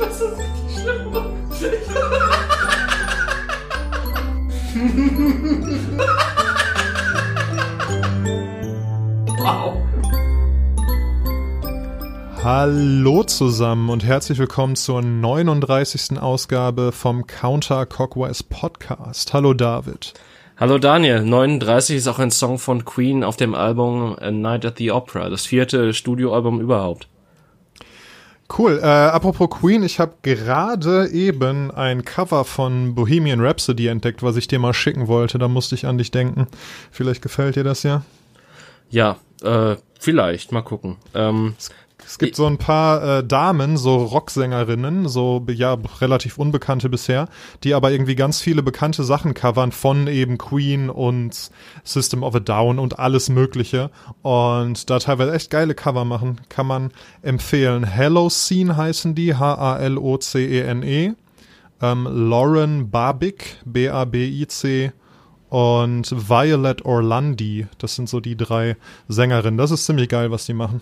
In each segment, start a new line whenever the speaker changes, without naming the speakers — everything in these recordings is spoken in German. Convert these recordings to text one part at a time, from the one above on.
Das ist richtig schlimm. wow.
Hallo zusammen und herzlich willkommen zur 39. Ausgabe vom Counter Cockwise Podcast. Hallo David.
Hallo Daniel, 39 ist auch ein Song von Queen auf dem Album A Night at the Opera, das vierte Studioalbum überhaupt.
Cool. Äh, apropos Queen, ich habe gerade eben ein Cover von Bohemian Rhapsody entdeckt, was ich dir mal schicken wollte. Da musste ich an dich denken. Vielleicht gefällt dir das ja.
Ja, äh, vielleicht. Mal gucken. Ähm,
es gibt so ein paar äh, Damen, so Rocksängerinnen, so ja relativ unbekannte bisher, die aber irgendwie ganz viele bekannte Sachen covern von eben Queen und System of a Down und alles Mögliche und da teilweise echt geile Cover machen, kann man empfehlen. Hello Scene heißen die, H-A-L-O-C-E-N-E. -E. Ähm, Lauren Babik, B-A-B-I-C und Violet Orlandi. Das sind so die drei Sängerinnen. Das ist ziemlich geil, was die machen.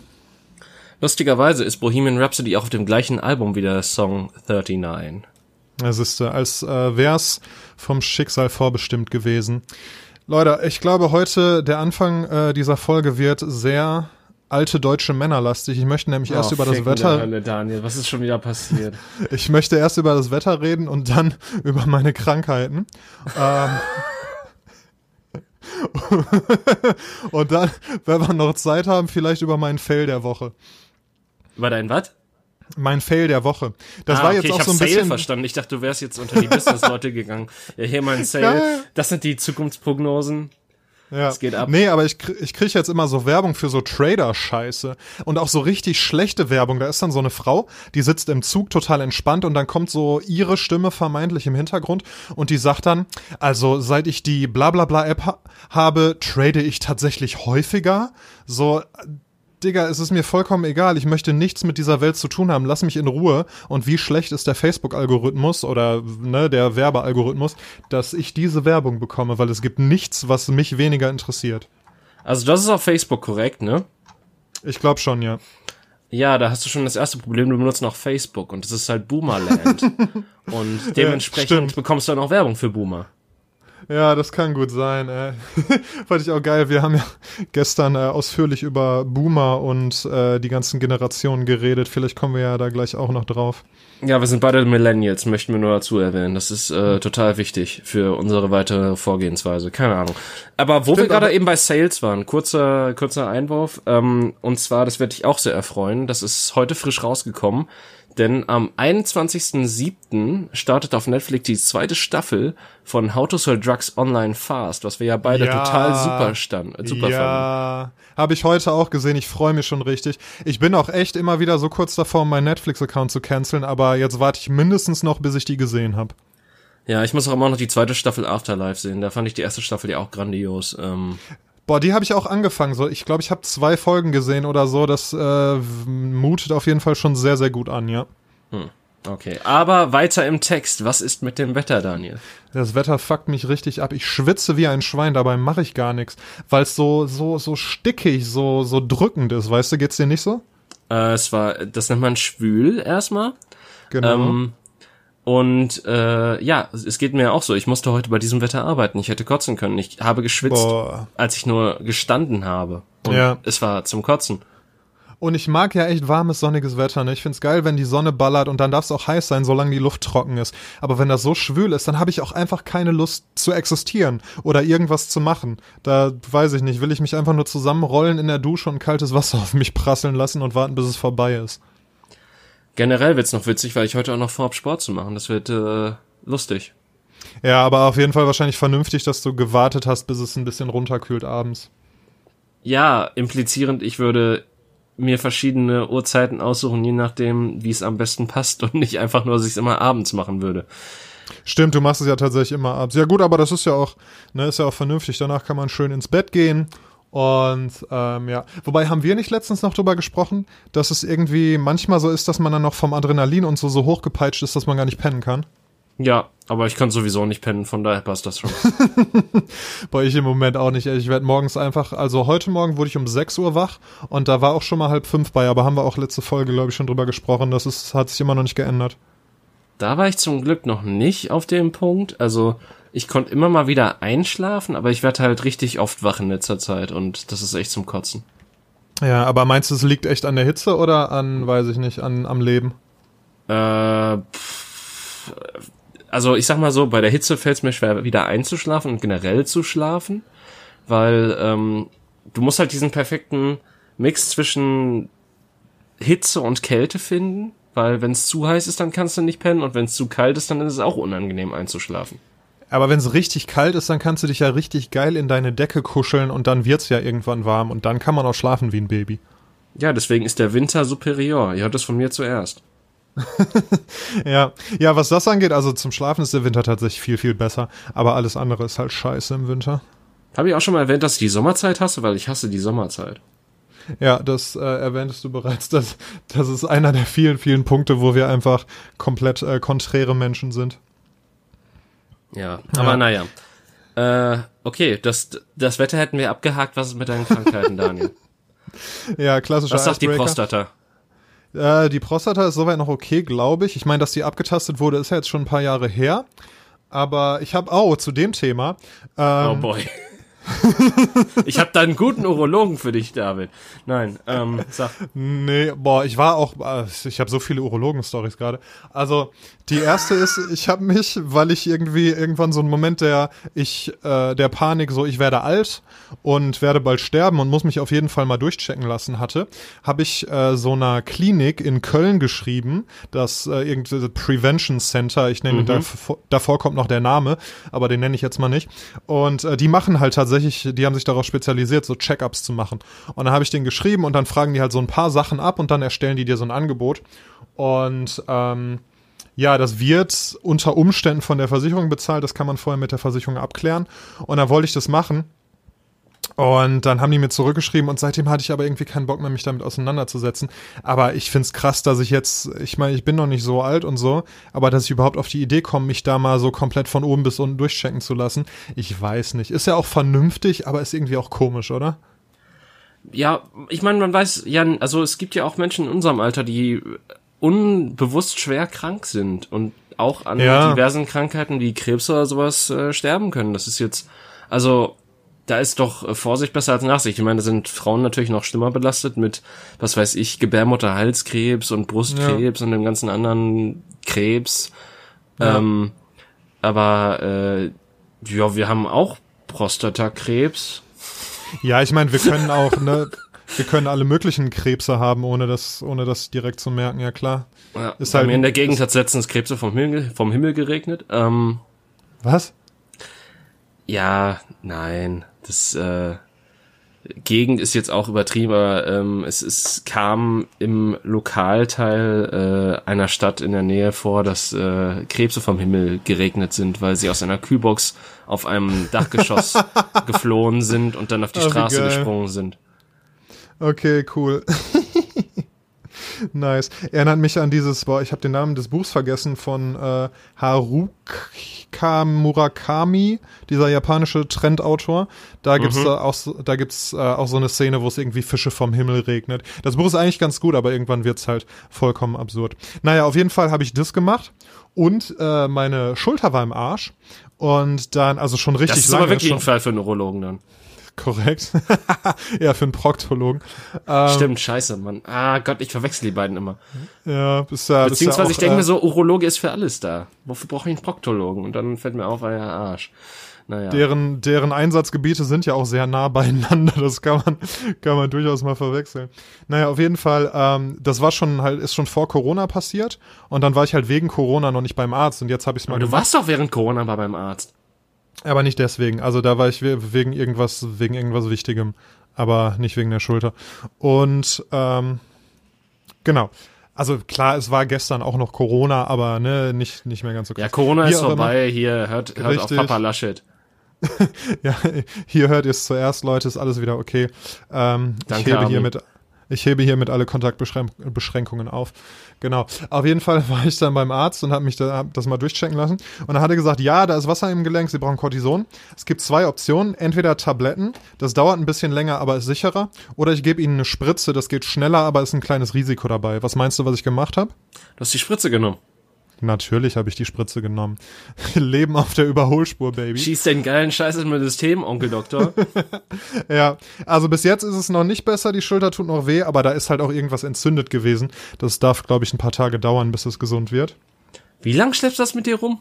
Lustigerweise ist Bohemian Rhapsody auch auf dem gleichen Album wie der Song 39.
Es ist, äh, als äh, wär's vom Schicksal vorbestimmt gewesen. Leute, ich glaube heute, der Anfang äh, dieser Folge wird sehr alte deutsche Männer lastig. Ich möchte nämlich oh, erst über das Wetter.
Hölle, Daniel, was ist schon wieder passiert?
ich möchte erst über das Wetter reden und dann über meine Krankheiten. ähm, und dann, wenn wir noch Zeit haben, vielleicht über meinen Fail der Woche.
Über dein was?
Mein Fail der Woche. Das
ah,
war
okay,
jetzt auch
ich
so ein
Sale
bisschen
verstanden. Ich dachte, du wärst jetzt unter die Business-Leute gegangen. Ja, hier mein Sale. Ja. Das sind die Zukunftsprognosen.
Ja. Es geht ab. Nee, aber ich, ich kriege jetzt immer so Werbung für so Trader-Scheiße. Und auch so richtig schlechte Werbung. Da ist dann so eine Frau, die sitzt im Zug total entspannt und dann kommt so ihre Stimme vermeintlich im Hintergrund und die sagt dann, also seit ich die Blablabla-App ha habe, trade ich tatsächlich häufiger. So, Digga, es ist mir vollkommen egal. Ich möchte nichts mit dieser Welt zu tun haben. Lass mich in Ruhe. Und wie schlecht ist der Facebook-Algorithmus oder ne, der Werbealgorithmus, dass ich diese Werbung bekomme, weil es gibt nichts, was mich weniger interessiert.
Also das ist auf Facebook korrekt, ne?
Ich glaube schon, ja.
Ja, da hast du schon das erste Problem, du benutzt noch Facebook und das ist halt Boomerland. und dementsprechend ja, bekommst du dann auch Werbung für Boomer.
Ja, das kann gut sein. Äh. Fand ich auch geil. Wir haben ja gestern äh, ausführlich über Boomer und äh, die ganzen Generationen geredet. Vielleicht kommen wir ja da gleich auch noch drauf.
Ja, wir sind beide Millennials, möchten wir nur dazu erwähnen. Das ist äh, total wichtig für unsere weitere Vorgehensweise. Keine Ahnung. Aber wo Stimmt, wir gerade eben bei Sales waren, kurzer, kurzer Einwurf. Ähm, und zwar, das werde ich auch sehr erfreuen. Das ist heute frisch rausgekommen. Denn am 21.07. startet auf Netflix die zweite Staffel von How to Sell Drugs Online Fast, was wir ja beide ja, total super, stand, super ja,
habe ich heute auch gesehen. Ich freue mich schon richtig. Ich bin auch echt immer wieder so kurz davor, meinen Netflix-Account zu canceln, aber jetzt warte ich mindestens noch, bis ich die gesehen habe.
Ja, ich muss auch immer noch die zweite Staffel Afterlife sehen. Da fand ich die erste Staffel ja auch grandios. Ähm
Boah, die habe ich auch angefangen. So, ich glaube, ich habe zwei Folgen gesehen oder so. Das äh, mutet auf jeden Fall schon sehr, sehr gut an, ja.
Hm. Okay, aber weiter im Text. Was ist mit dem Wetter, Daniel?
Das Wetter fuckt mich richtig ab. Ich schwitze wie ein Schwein, dabei mache ich gar nichts, weil es so so so stickig, so so drückend ist. Weißt du, geht's dir nicht so?
Äh, es war, das nennt man schwül erstmal.
Genau. Ähm,
und äh, ja, es geht mir auch so. Ich musste heute bei diesem Wetter arbeiten. Ich hätte kotzen können. Ich habe geschwitzt, Boah. als ich nur gestanden habe. Und ja. es war zum Kotzen.
Und ich mag ja echt warmes, sonniges Wetter. Ne? Ich find's geil, wenn die Sonne ballert und dann darf es auch heiß sein, solange die Luft trocken ist. Aber wenn das so schwül ist, dann habe ich auch einfach keine Lust zu existieren oder irgendwas zu machen. Da weiß ich nicht, will ich mich einfach nur zusammenrollen in der Dusche und kaltes Wasser auf mich prasseln lassen und warten, bis es vorbei ist.
Generell wird's noch witzig, weil ich heute auch noch vorhab, Sport zu machen. Das wird äh, lustig.
Ja, aber auf jeden Fall wahrscheinlich vernünftig, dass du gewartet hast, bis es ein bisschen runterkühlt abends.
Ja, implizierend, ich würde mir verschiedene Uhrzeiten aussuchen, je nachdem, wie es am besten passt und nicht einfach nur, dass ich es immer abends machen würde.
Stimmt, du machst es ja tatsächlich immer abends. Ja gut, aber das ist ja auch, ne, ist ja auch vernünftig. Danach kann man schön ins Bett gehen und ähm, ja, wobei haben wir nicht letztens noch drüber gesprochen, dass es irgendwie manchmal so ist, dass man dann noch vom Adrenalin und so so hochgepeitscht ist, dass man gar nicht pennen kann.
Ja, aber ich kann sowieso nicht pennen, von daher passt das schon.
Bei ich im Moment auch nicht. Ich werde morgens einfach, also heute Morgen wurde ich um 6 Uhr wach und da war auch schon mal halb fünf bei, aber haben wir auch letzte Folge, glaube ich, schon drüber gesprochen. Das ist, hat sich immer noch nicht geändert.
da war ich zum Glück noch nicht auf dem Punkt. Also ich konnte immer mal wieder einschlafen, aber ich werde halt richtig oft wach in letzter Zeit und das ist echt zum Kotzen.
Ja, aber meinst du, es liegt echt an der Hitze oder an, weiß ich nicht, an am Leben?
Äh, pff, also ich sag mal so, bei der Hitze fällt es mir schwer, wieder einzuschlafen und generell zu schlafen, weil ähm, du musst halt diesen perfekten Mix zwischen Hitze und Kälte finden, weil wenn es zu heiß ist, dann kannst du nicht pennen und wenn es zu kalt ist, dann ist es auch unangenehm einzuschlafen.
Aber wenn es richtig kalt ist, dann kannst du dich ja richtig geil in deine Decke kuscheln und dann wird's ja irgendwann warm und dann kann man auch schlafen wie ein Baby.
Ja, deswegen ist der Winter superior. Ihr hört es von mir zuerst.
ja, ja, was das angeht, also zum Schlafen ist der Winter tatsächlich viel, viel besser, aber alles andere ist halt scheiße im Winter.
Habe ich auch schon mal erwähnt, dass ich die Sommerzeit hasse, weil ich hasse die Sommerzeit.
Ja, das äh, erwähntest du bereits. Das, das ist einer der vielen, vielen Punkte, wo wir einfach komplett äh, konträre Menschen sind.
Ja, aber ja. naja. Äh, okay, das, das Wetter hätten wir abgehakt. Was ist mit deinen Krankheiten, Daniel?
ja, klassischer
Was sagt die Prostata?
Äh, die Prostata ist soweit noch okay, glaube ich. Ich meine, dass die abgetastet wurde, ist ja jetzt schon ein paar Jahre her. Aber ich habe auch oh, zu dem Thema.
Ähm, oh boy ich habe da einen guten Urologen für dich, David. Nein, ähm, sag.
Nee, boah, ich war auch, äh, ich habe so viele Urologen-Stories gerade. Also, die erste ist, ich habe mich, weil ich irgendwie irgendwann so einen Moment der, ich, äh, der Panik, so ich werde alt und werde bald sterben und muss mich auf jeden Fall mal durchchecken lassen hatte, habe ich äh, so einer Klinik in Köln geschrieben, das äh, irgendeine Prevention Center, ich nenne, mhm. davor, davor kommt noch der Name, aber den nenne ich jetzt mal nicht. Und äh, die machen halt tatsächlich tatsächlich, die haben sich darauf spezialisiert, so Check-ups zu machen. Und dann habe ich den geschrieben und dann fragen die halt so ein paar Sachen ab und dann erstellen die dir so ein Angebot. Und ähm, ja, das wird unter Umständen von der Versicherung bezahlt, das kann man vorher mit der Versicherung abklären. Und dann wollte ich das machen. Und dann haben die mir zurückgeschrieben und seitdem hatte ich aber irgendwie keinen Bock mehr, mich damit auseinanderzusetzen. Aber ich find's krass, dass ich jetzt, ich meine, ich bin noch nicht so alt und so, aber dass ich überhaupt auf die Idee komme, mich da mal so komplett von oben bis unten durchchecken zu lassen, ich weiß nicht. Ist ja auch vernünftig, aber ist irgendwie auch komisch, oder?
Ja, ich meine, man weiß ja, also es gibt ja auch Menschen in unserem Alter, die unbewusst schwer krank sind und auch an ja. diversen Krankheiten wie Krebs oder sowas äh, sterben können. Das ist jetzt, also da ist doch äh, Vorsicht besser als Nachsicht. Ich meine, da sind Frauen natürlich noch schlimmer belastet mit, was weiß ich, Gebärmutterhalskrebs und Brustkrebs ja. und dem ganzen anderen Krebs. Ja. Ähm, aber äh, ja, wir haben auch Prostatakrebs.
Ja, ich meine, wir können auch, ne, wir können alle möglichen Krebse haben, ohne das, ohne das direkt zu merken, ja klar.
Ja, ist bei halt, mir in der Gegend hat letztens Krebse vom Himmel, vom Himmel geregnet. Ähm,
Was?
Ja, nein das äh, Gegend ist jetzt auch übertrieben, aber ähm, es, es kam im Lokalteil äh, einer Stadt in der Nähe vor, dass äh, Krebse vom Himmel geregnet sind, weil sie aus einer Kühlbox auf einem Dachgeschoss geflohen sind und dann auf die Ach, Straße gesprungen sind.
Okay, cool. Nice. Erinnert mich an dieses, boah, ich habe den Namen des Buchs vergessen von äh, Haruka Murakami, dieser japanische Trendautor. Da gibt's mhm. da auch, da gibt's äh, auch so eine Szene, wo es irgendwie Fische vom Himmel regnet. Das Buch ist eigentlich ganz gut, aber irgendwann wird's halt vollkommen absurd. Naja, auf jeden Fall habe ich das gemacht und äh, meine Schulter war im Arsch und dann also schon richtig. Das
ist aber wirklich ein Fall für Neurologen dann.
Korrekt. ja, für einen Proktologen.
Ähm, Stimmt, scheiße, Mann. Ah Gott, ich verwechsel die beiden immer.
Ja, bist ja.
Beziehungsweise
ja auch,
ich denke äh, mir so, Urologe ist für alles da. Wofür brauche ich einen Proktologen? Und dann fällt mir auf, ah ja, Arsch. Naja.
Deren, deren Einsatzgebiete sind ja auch sehr nah beieinander. Das kann man, kann man durchaus mal verwechseln. Naja, auf jeden Fall, ähm, das war schon halt, ist schon vor Corona passiert. Und dann war ich halt wegen Corona noch nicht beim Arzt. Und jetzt habe ich es mal.
Aber du warst doch während Corona mal beim Arzt.
Aber nicht deswegen. Also da war ich wegen irgendwas, wegen irgendwas Wichtigem, aber nicht wegen der Schulter. Und ähm, genau. Also klar, es war gestern auch noch Corona, aber ne, nicht, nicht mehr ganz so
krass. Ja, Corona hier ist vorbei, immer. hier hört, hört auf Papa Laschet.
ja, hier hört ihr es zuerst, Leute, ist alles wieder okay. Ähm, Danke, ich hebe hiermit ich hebe hiermit alle Kontaktbeschränkungen auf. Genau. Auf jeden Fall war ich dann beim Arzt und habe mich da, hab das mal durchchecken lassen. Und er gesagt, ja, da ist Wasser im Gelenk, Sie brauchen Cortison. Es gibt zwei Optionen. Entweder Tabletten, das dauert ein bisschen länger, aber ist sicherer. Oder ich gebe Ihnen eine Spritze, das geht schneller, aber ist ein kleines Risiko dabei. Was meinst du, was ich gemacht habe?
Du hast die Spritze genommen.
Natürlich habe ich die Spritze genommen. Leben auf der Überholspur, Baby.
Schießt den geilen Scheiß in mein System, Onkel Doktor.
ja, also bis jetzt ist es noch nicht besser, die Schulter tut noch weh, aber da ist halt auch irgendwas entzündet gewesen. Das darf, glaube ich, ein paar Tage dauern, bis es gesund wird.
Wie lang schleppst du das mit dir rum?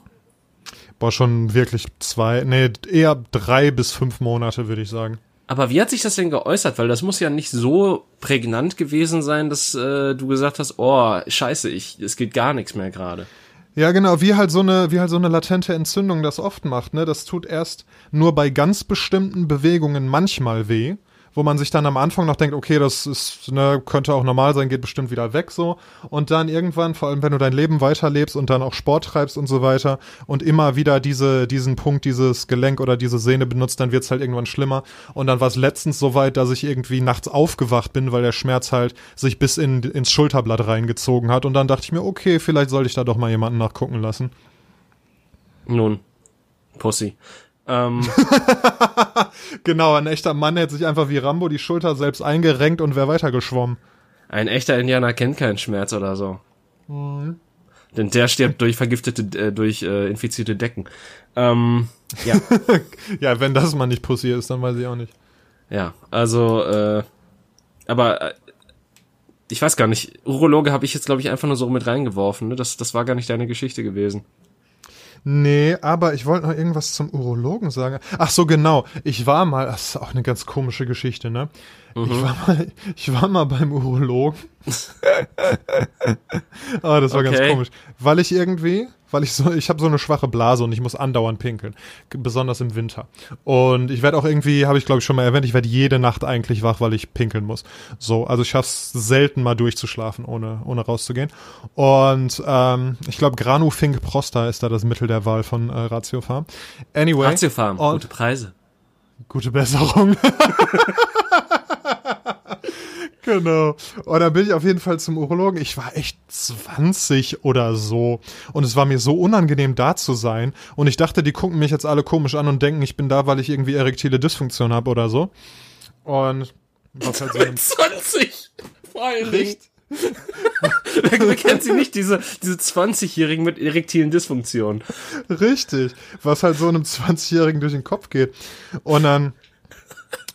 Boah, schon wirklich zwei, nee, eher drei bis fünf Monate, würde ich sagen.
Aber wie hat sich das denn geäußert? Weil das muss ja nicht so prägnant gewesen sein, dass äh, du gesagt hast, oh, scheiße, ich, es geht gar nichts mehr gerade.
Ja, genau, wie halt so eine, wie halt so eine latente Entzündung das oft macht, ne? Das tut erst nur bei ganz bestimmten Bewegungen manchmal weh wo man sich dann am Anfang noch denkt, okay, das ist, ne, könnte auch normal sein, geht bestimmt wieder weg so. Und dann irgendwann, vor allem wenn du dein Leben weiterlebst und dann auch Sport treibst und so weiter und immer wieder diese, diesen Punkt, dieses Gelenk oder diese Sehne benutzt, dann wird's halt irgendwann schlimmer. Und dann war es letztens so weit, dass ich irgendwie nachts aufgewacht bin, weil der Schmerz halt sich bis in, ins Schulterblatt reingezogen hat. Und dann dachte ich mir, okay, vielleicht sollte ich da doch mal jemanden nachgucken lassen.
Nun, Pussy. Ähm.
genau, ein echter Mann hätte sich einfach wie Rambo die Schulter selbst eingerenkt und wäre weitergeschwommen.
Ein echter Indianer kennt keinen Schmerz oder so. Mhm. Denn der stirbt durch vergiftete, äh, durch äh, infizierte Decken. Ähm, ja.
ja, wenn das mal nicht Pussy ist, dann weiß ich auch nicht.
Ja, also, äh, aber äh, ich weiß gar nicht, Urologe habe ich jetzt, glaube ich, einfach nur so mit reingeworfen. Ne? Das, das war gar nicht deine Geschichte gewesen.
Nee, aber ich wollte noch irgendwas zum Urologen sagen. Ach so, genau. Ich war mal, das ist auch eine ganz komische Geschichte, ne? Mhm. Ich, war mal, ich war mal beim Urologen. ah, das war okay. ganz komisch. Weil ich irgendwie, weil ich so, ich habe so eine schwache Blase und ich muss andauernd pinkeln, besonders im Winter. Und ich werde auch irgendwie, habe ich glaube ich schon mal erwähnt, ich werde jede Nacht eigentlich wach, weil ich pinkeln muss. So, also ich schaff's selten mal durchzuschlafen, ohne ohne rauszugehen. Und ähm, ich glaube Granufink Prosta ist da das Mittel der Wahl von äh, Ratio Farm. Anyway,
Ratio Farm, gute Preise.
Gute Besserung. Genau. Und dann bin ich auf jeden Fall zum Urologen. Ich war echt 20 oder so. Und es war mir so unangenehm, da zu sein. Und ich dachte, die gucken mich jetzt alle komisch an und denken, ich bin da, weil ich irgendwie erektile Dysfunktion habe oder so. Und
was halt so 20! Vor allen Dingen. Wer kennt sie nicht, diese, diese 20-Jährigen mit erektilen Dysfunktionen?
Richtig. Was halt so einem 20-Jährigen durch den Kopf geht. Und dann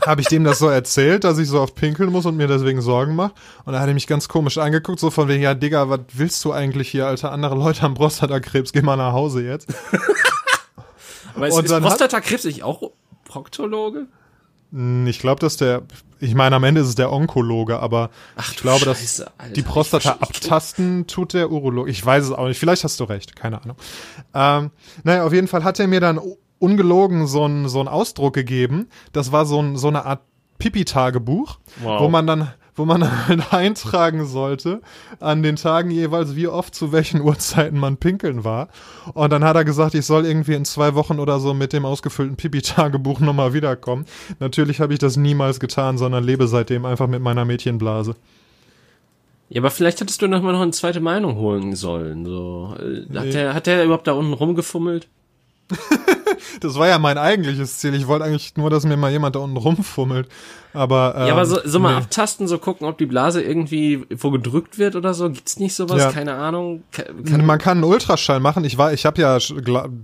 habe ich dem das so erzählt, dass ich so oft pinkeln muss und mir deswegen Sorgen mache. Und da hat er mich ganz komisch angeguckt, so von wegen, ja, Digga, was willst du eigentlich hier, Alter? Andere Leute haben Prostatakrebs, geh mal nach Hause jetzt.
Aber und ist, ist Prostatakrebs nicht auch Proktologe?
Hm, ich glaube, dass der, ich meine, am Ende ist es der Onkologe, aber Ach, ich glaube, Scheiße, dass Alter, die Prostata abtasten tut der Urologe. Ich weiß es auch nicht. Vielleicht hast du recht, keine Ahnung. Ähm, naja, auf jeden Fall hat er mir dann ungelogen so ein, so ein Ausdruck gegeben. Das war so, ein, so eine Art Pipi-Tagebuch, wow. wo man dann wo man halt eintragen sollte an den Tagen jeweils, wie oft zu welchen Uhrzeiten man pinkeln war. Und dann hat er gesagt, ich soll irgendwie in zwei Wochen oder so mit dem ausgefüllten Pipi-Tagebuch nochmal wiederkommen. Natürlich habe ich das niemals getan, sondern lebe seitdem einfach mit meiner Mädchenblase.
Ja, aber vielleicht hättest du noch mal noch eine zweite Meinung holen sollen. So. Äh, hat, nee. der, hat der überhaupt da unten rumgefummelt?
das war ja mein eigentliches Ziel. Ich wollte eigentlich nur, dass mir mal jemand da unten rumfummelt. Aber,
ähm, ja, aber so, so mal nee. abtasten, so gucken, ob die Blase irgendwie wo gedrückt wird oder so. Gibt's nicht sowas? Ja. Keine Ahnung.
Kann Man kann einen Ultraschall machen. Ich war, ich habe ja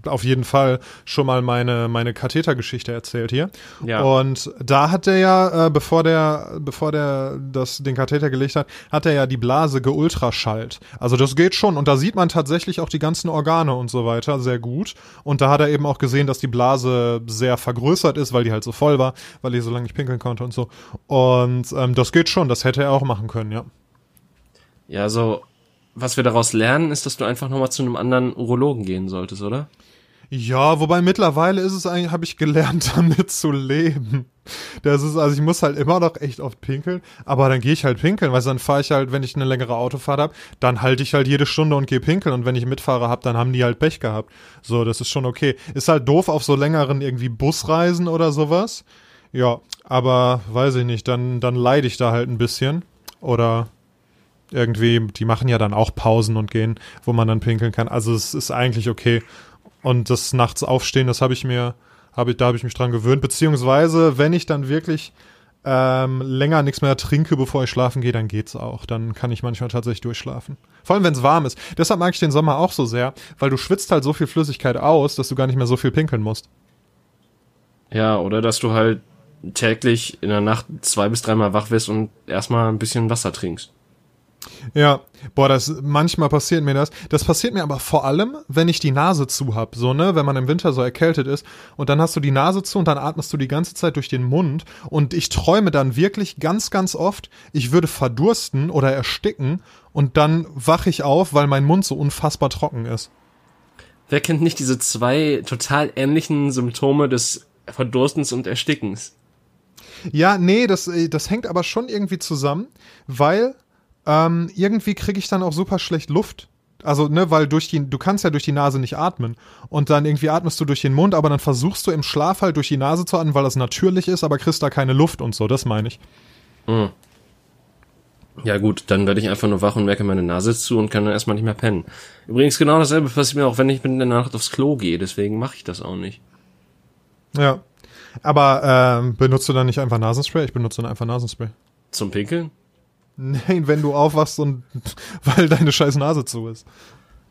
auf jeden Fall schon mal meine meine Kathetergeschichte erzählt hier. Ja. Und da hat der ja, äh, bevor der bevor der das den Katheter gelegt hat, hat er ja die Blase geultraschallt. Also das geht schon und da sieht man tatsächlich auch die ganzen Organe und so weiter sehr gut. Und da hat er eben auch gesehen, dass die Blase sehr vergrößert ist, weil die halt so voll war, weil ich so lange nicht pinkeln konnte und so so. Und ähm, das geht schon, das hätte er auch machen können, ja.
Ja, so, was wir daraus lernen, ist, dass du einfach nochmal zu einem anderen Urologen gehen solltest, oder?
Ja, wobei mittlerweile ist es eigentlich, habe ich gelernt, damit zu leben. Das ist, also ich muss halt immer noch echt oft pinkeln, aber dann gehe ich halt pinkeln, weil dann fahre ich halt, wenn ich eine längere Autofahrt habe, dann halte ich halt jede Stunde und gehe pinkeln und wenn ich Mitfahrer habe, dann haben die halt Pech gehabt. So, das ist schon okay. Ist halt doof auf so längeren irgendwie Busreisen oder sowas. Ja, aber weiß ich nicht, dann, dann leide ich da halt ein bisschen. Oder irgendwie, die machen ja dann auch Pausen und gehen, wo man dann pinkeln kann. Also es ist eigentlich okay. Und das nachts aufstehen, das habe ich mir, habe ich, da habe ich mich dran gewöhnt. Beziehungsweise, wenn ich dann wirklich ähm, länger nichts mehr trinke, bevor ich schlafen gehe, dann geht's auch. Dann kann ich manchmal tatsächlich durchschlafen. Vor allem, wenn es warm ist. Deshalb mag ich den Sommer auch so sehr, weil du schwitzt halt so viel Flüssigkeit aus, dass du gar nicht mehr so viel pinkeln musst.
Ja, oder dass du halt täglich in der Nacht zwei bis dreimal wach wirst und erstmal ein bisschen Wasser trinkst.
Ja, boah, das manchmal passiert mir das. Das passiert mir aber vor allem, wenn ich die Nase zu hab, so ne, wenn man im Winter so erkältet ist und dann hast du die Nase zu und dann atmest du die ganze Zeit durch den Mund und ich träume dann wirklich ganz ganz oft, ich würde verdursten oder ersticken und dann wache ich auf, weil mein Mund so unfassbar trocken ist.
Wer kennt nicht diese zwei total ähnlichen Symptome des Verdurstens und Erstickens?
Ja, nee, das, äh, das hängt aber schon irgendwie zusammen, weil ähm, irgendwie kriege ich dann auch super schlecht Luft. Also, ne, weil durch die, du kannst ja durch die Nase nicht atmen. Und dann irgendwie atmest du durch den Mund, aber dann versuchst du im Schlaf halt durch die Nase zu atmen, weil das natürlich ist, aber kriegst da keine Luft und so, das meine ich.
Mhm. Ja gut, dann werde ich einfach nur wach und merke meine Nase zu und kann dann erstmal nicht mehr pennen. Übrigens genau dasselbe passiert mir auch, wenn ich in der Nacht aufs Klo gehe, deswegen mache ich das auch nicht.
Ja. Aber ähm, benutzt du dann nicht einfach Nasenspray? Ich benutze dann einfach Nasenspray.
Zum Pinkeln?
Nein, wenn du aufwachst und weil deine scheiß Nase zu ist.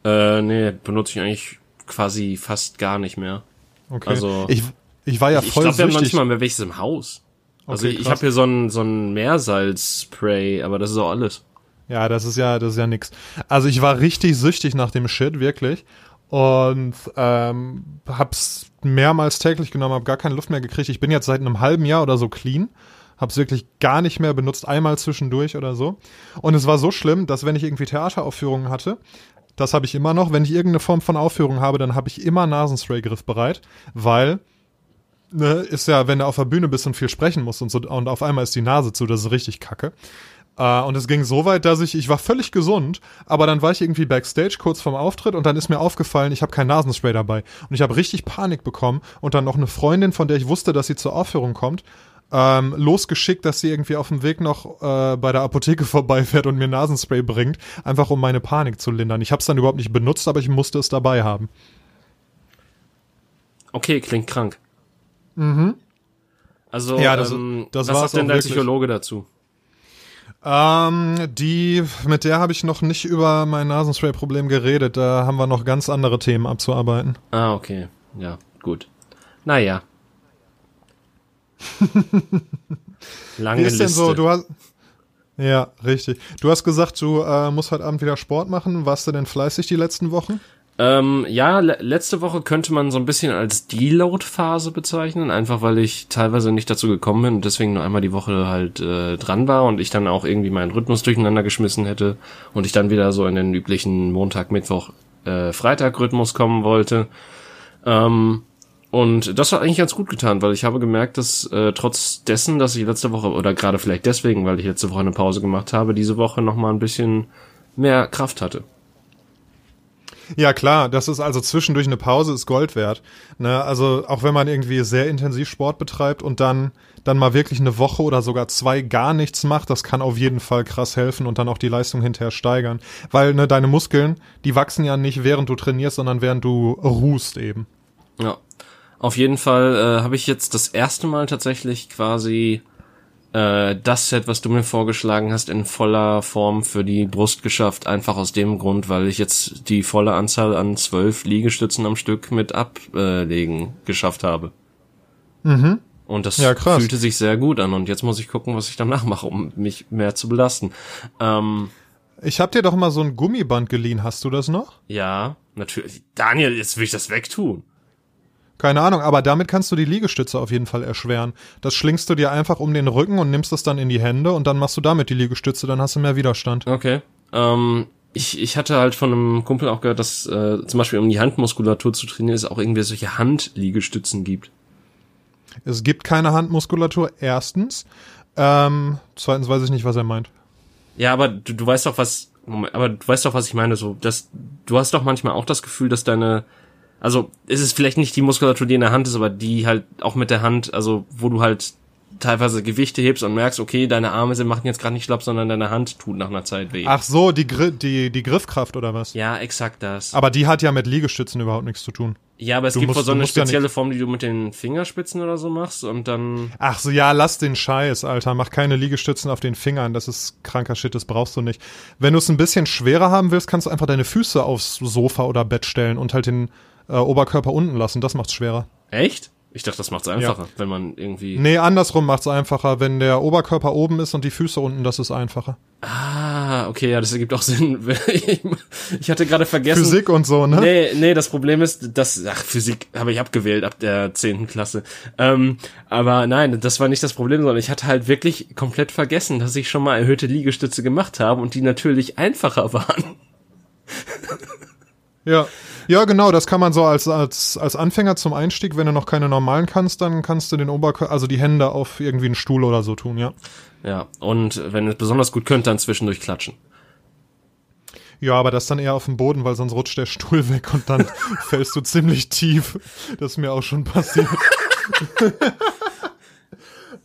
Äh, nee, benutze ich eigentlich quasi fast gar nicht mehr.
Okay. Also ich, ich war ja voll
Ich glaube, wir haben noch nicht mal mehr welches im Haus. Also okay, ich habe hier so ein so ein Meersalzspray, aber das ist auch alles.
Ja, das ist ja das ist ja nix. Also ich war richtig süchtig nach dem Shit, wirklich. Und ähm, hab's mehrmals täglich genommen, hab gar keine Luft mehr gekriegt. Ich bin jetzt seit einem halben Jahr oder so clean habe es wirklich gar nicht mehr benutzt, einmal zwischendurch oder so. Und es war so schlimm, dass wenn ich irgendwie Theateraufführungen hatte, das habe ich immer noch, wenn ich irgendeine Form von Aufführung habe, dann habe ich immer Nasenspray griffbereit, weil ne, ist ja, wenn du auf der Bühne bist und viel sprechen musst und so und auf einmal ist die Nase zu, das ist richtig kacke. Uh, und es ging so weit, dass ich, ich war völlig gesund, aber dann war ich irgendwie backstage kurz vorm Auftritt und dann ist mir aufgefallen, ich habe kein Nasenspray dabei. Und ich habe richtig Panik bekommen und dann noch eine Freundin, von der ich wusste, dass sie zur Aufführung kommt, ähm, losgeschickt, dass sie irgendwie auf dem Weg noch äh, bei der Apotheke vorbeifährt und mir Nasenspray bringt, einfach um meine Panik zu lindern. Ich habe es dann überhaupt nicht benutzt, aber ich musste es dabei haben.
Okay, klingt krank.
Mhm.
Also, ja, das, ähm, das was sagt denn der Psychologe dazu?
Ähm, die, mit der habe ich noch nicht über mein Nasenspray-Problem geredet. Da haben wir noch ganz andere Themen abzuarbeiten.
Ah, okay. Ja, gut. Naja,
Lange Wie ist Liste. denn so, du hast, ja, richtig. Du hast gesagt, du äh, musst heute Abend wieder Sport machen. Warst du denn fleißig die letzten Wochen?
Ähm, ja, le letzte Woche könnte man so ein bisschen als Deload-Phase bezeichnen, einfach weil ich teilweise nicht dazu gekommen bin und deswegen nur einmal die Woche halt äh, dran war und ich dann auch irgendwie meinen Rhythmus durcheinander geschmissen hätte und ich dann wieder so in den üblichen Montag, Mittwoch, äh, Freitag-Rhythmus kommen wollte. Ähm, und das hat eigentlich ganz gut getan, weil ich habe gemerkt, dass äh, trotz dessen, dass ich letzte Woche, oder gerade vielleicht deswegen, weil ich letzte Woche eine Pause gemacht habe, diese Woche nochmal ein bisschen mehr Kraft hatte.
Ja, klar, das ist also zwischendurch eine Pause ist Gold wert. Ne? Also auch wenn man irgendwie sehr intensiv Sport betreibt und dann, dann mal wirklich eine Woche oder sogar zwei gar nichts macht, das kann auf jeden Fall krass helfen und dann auch die Leistung hinterher steigern. Weil ne, deine Muskeln, die wachsen ja nicht während du trainierst, sondern während du ruhst eben.
Ja. Auf jeden Fall äh, habe ich jetzt das erste Mal tatsächlich quasi äh, das Set, was du mir vorgeschlagen hast, in voller Form für die Brust geschafft. Einfach aus dem Grund, weil ich jetzt die volle Anzahl an zwölf Liegestützen am Stück mit ablegen geschafft habe.
Mhm.
Und das ja, fühlte sich sehr gut an. Und jetzt muss ich gucken, was ich danach mache, um mich mehr zu belasten. Ähm,
ich hab dir doch mal so ein Gummiband geliehen. Hast du das noch?
Ja, natürlich. Daniel, jetzt will ich das wegtun.
Keine Ahnung, aber damit kannst du die Liegestütze auf jeden Fall erschweren. Das schlingst du dir einfach um den Rücken und nimmst es dann in die Hände und dann machst du damit die Liegestütze, dann hast du mehr Widerstand.
Okay. Ähm, ich, ich hatte halt von einem Kumpel auch gehört, dass äh, zum Beispiel um die Handmuskulatur zu trainieren, es auch irgendwie solche Handliegestützen gibt.
Es gibt keine Handmuskulatur, erstens. Ähm, zweitens weiß ich nicht, was er meint.
Ja, aber du, du weißt doch, was, aber du weißt doch, was ich meine, so, dass, du hast doch manchmal auch das Gefühl, dass deine, also ist es vielleicht nicht die Muskulatur, die in der Hand ist, aber die halt auch mit der Hand, also wo du halt teilweise Gewichte hebst und merkst, okay, deine Arme sie machen jetzt gerade nicht schlapp, sondern deine Hand tut nach einer Zeit weh.
Ach so, die, Gri die, die Griffkraft oder was?
Ja, exakt das.
Aber die hat ja mit Liegestützen überhaupt nichts zu tun.
Ja, aber es
Du
gibt
musst-
so eine
ja
spezielle
nicht-
Form, die du mit den Fingerspitzen oder so machst und dann.
Ach so, ja, lass den Scheiß, Alter. Mach keine Liegestützen auf den Fingern. Das ist kranker Shit, das brauchst du nicht. Wenn du es ein bisschen schwerer haben willst, kannst du einfach deine Füße aufs Sofa oder Bett stellen und halt den äh, Oberkörper unten lassen. Das macht's schwerer.
Echt? Ich dachte, das macht's einfacher, wenn man irgendwie.
Nee, andersrum macht's einfacher. Wenn der Oberkörper oben ist und die Füße unten, das ist einfacher.
Ah, okay, ja, das ergibt auch Sinn. ich hatte gerade vergessen.
Physik und so, ne?
Nee, nee, das Problem ist, dass, ach, Physik habe ich abgewählt ab der zehnten Klasse. Ähm, aber nein, das war nicht das Problem, sondern ich hatte halt wirklich komplett vergessen, dass ich schon mal erhöhte Liegestütze gemacht habe und die natürlich einfacher waren.
Ja. Ja, genau, das kann man so als, als, als Anfänger zum Einstieg, wenn du noch keine normalen kannst, dann kannst du den Oberkörper, also die Hände auf irgendwie einen Stuhl oder so tun, ja.
Ja, und wenn es besonders gut könnt, dann zwischendurch klatschen.
Ja, aber das dann eher auf dem Boden, weil sonst rutscht der Stuhl weg und dann fällst du ziemlich tief. Das ist mir auch schon passiert.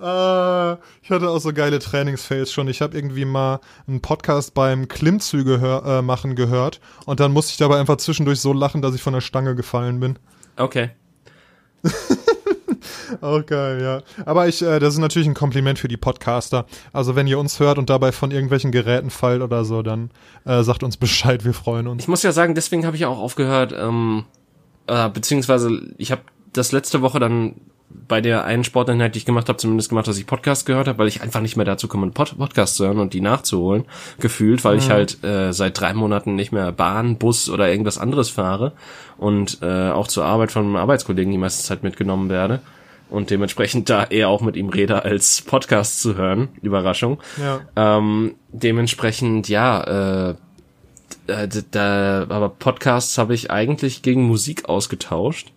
äh, ich hatte auch so geile Trainingsfails schon. Ich habe irgendwie mal einen Podcast beim Klimmzüge hör, äh, machen gehört und dann musste ich dabei einfach zwischendurch so lachen, dass ich von der Stange gefallen bin.
Okay.
Auch geil, ja. Aber ich, äh, das ist natürlich ein Kompliment für die Podcaster. Also wenn ihr uns hört und dabei von irgendwelchen Geräten fallt oder so, dann äh, sagt uns Bescheid, wir freuen uns.
Ich muss ja sagen, deswegen habe ich auch aufgehört, ähm, äh, beziehungsweise ich habe das letzte Woche dann bei der einen Sporteinheit, die ich gemacht habe, zumindest gemacht, dass ich Podcast gehört habe, weil ich einfach nicht mehr dazu komme, einen Pod Podcast zu hören und die nachzuholen, gefühlt, weil ich halt äh, seit drei Monaten nicht mehr Bahn, Bus oder irgendwas anderes fahre und äh, auch zur Arbeit von einem Arbeitskollegen die meiste Zeit mitgenommen werde und dementsprechend da eher auch mit ihm rede, als Podcast zu hören. Überraschung.
Ja.
Ähm, dementsprechend, ja, äh, äh, d- da, aber Podcasts habe ich eigentlich gegen Musik ausgetauscht.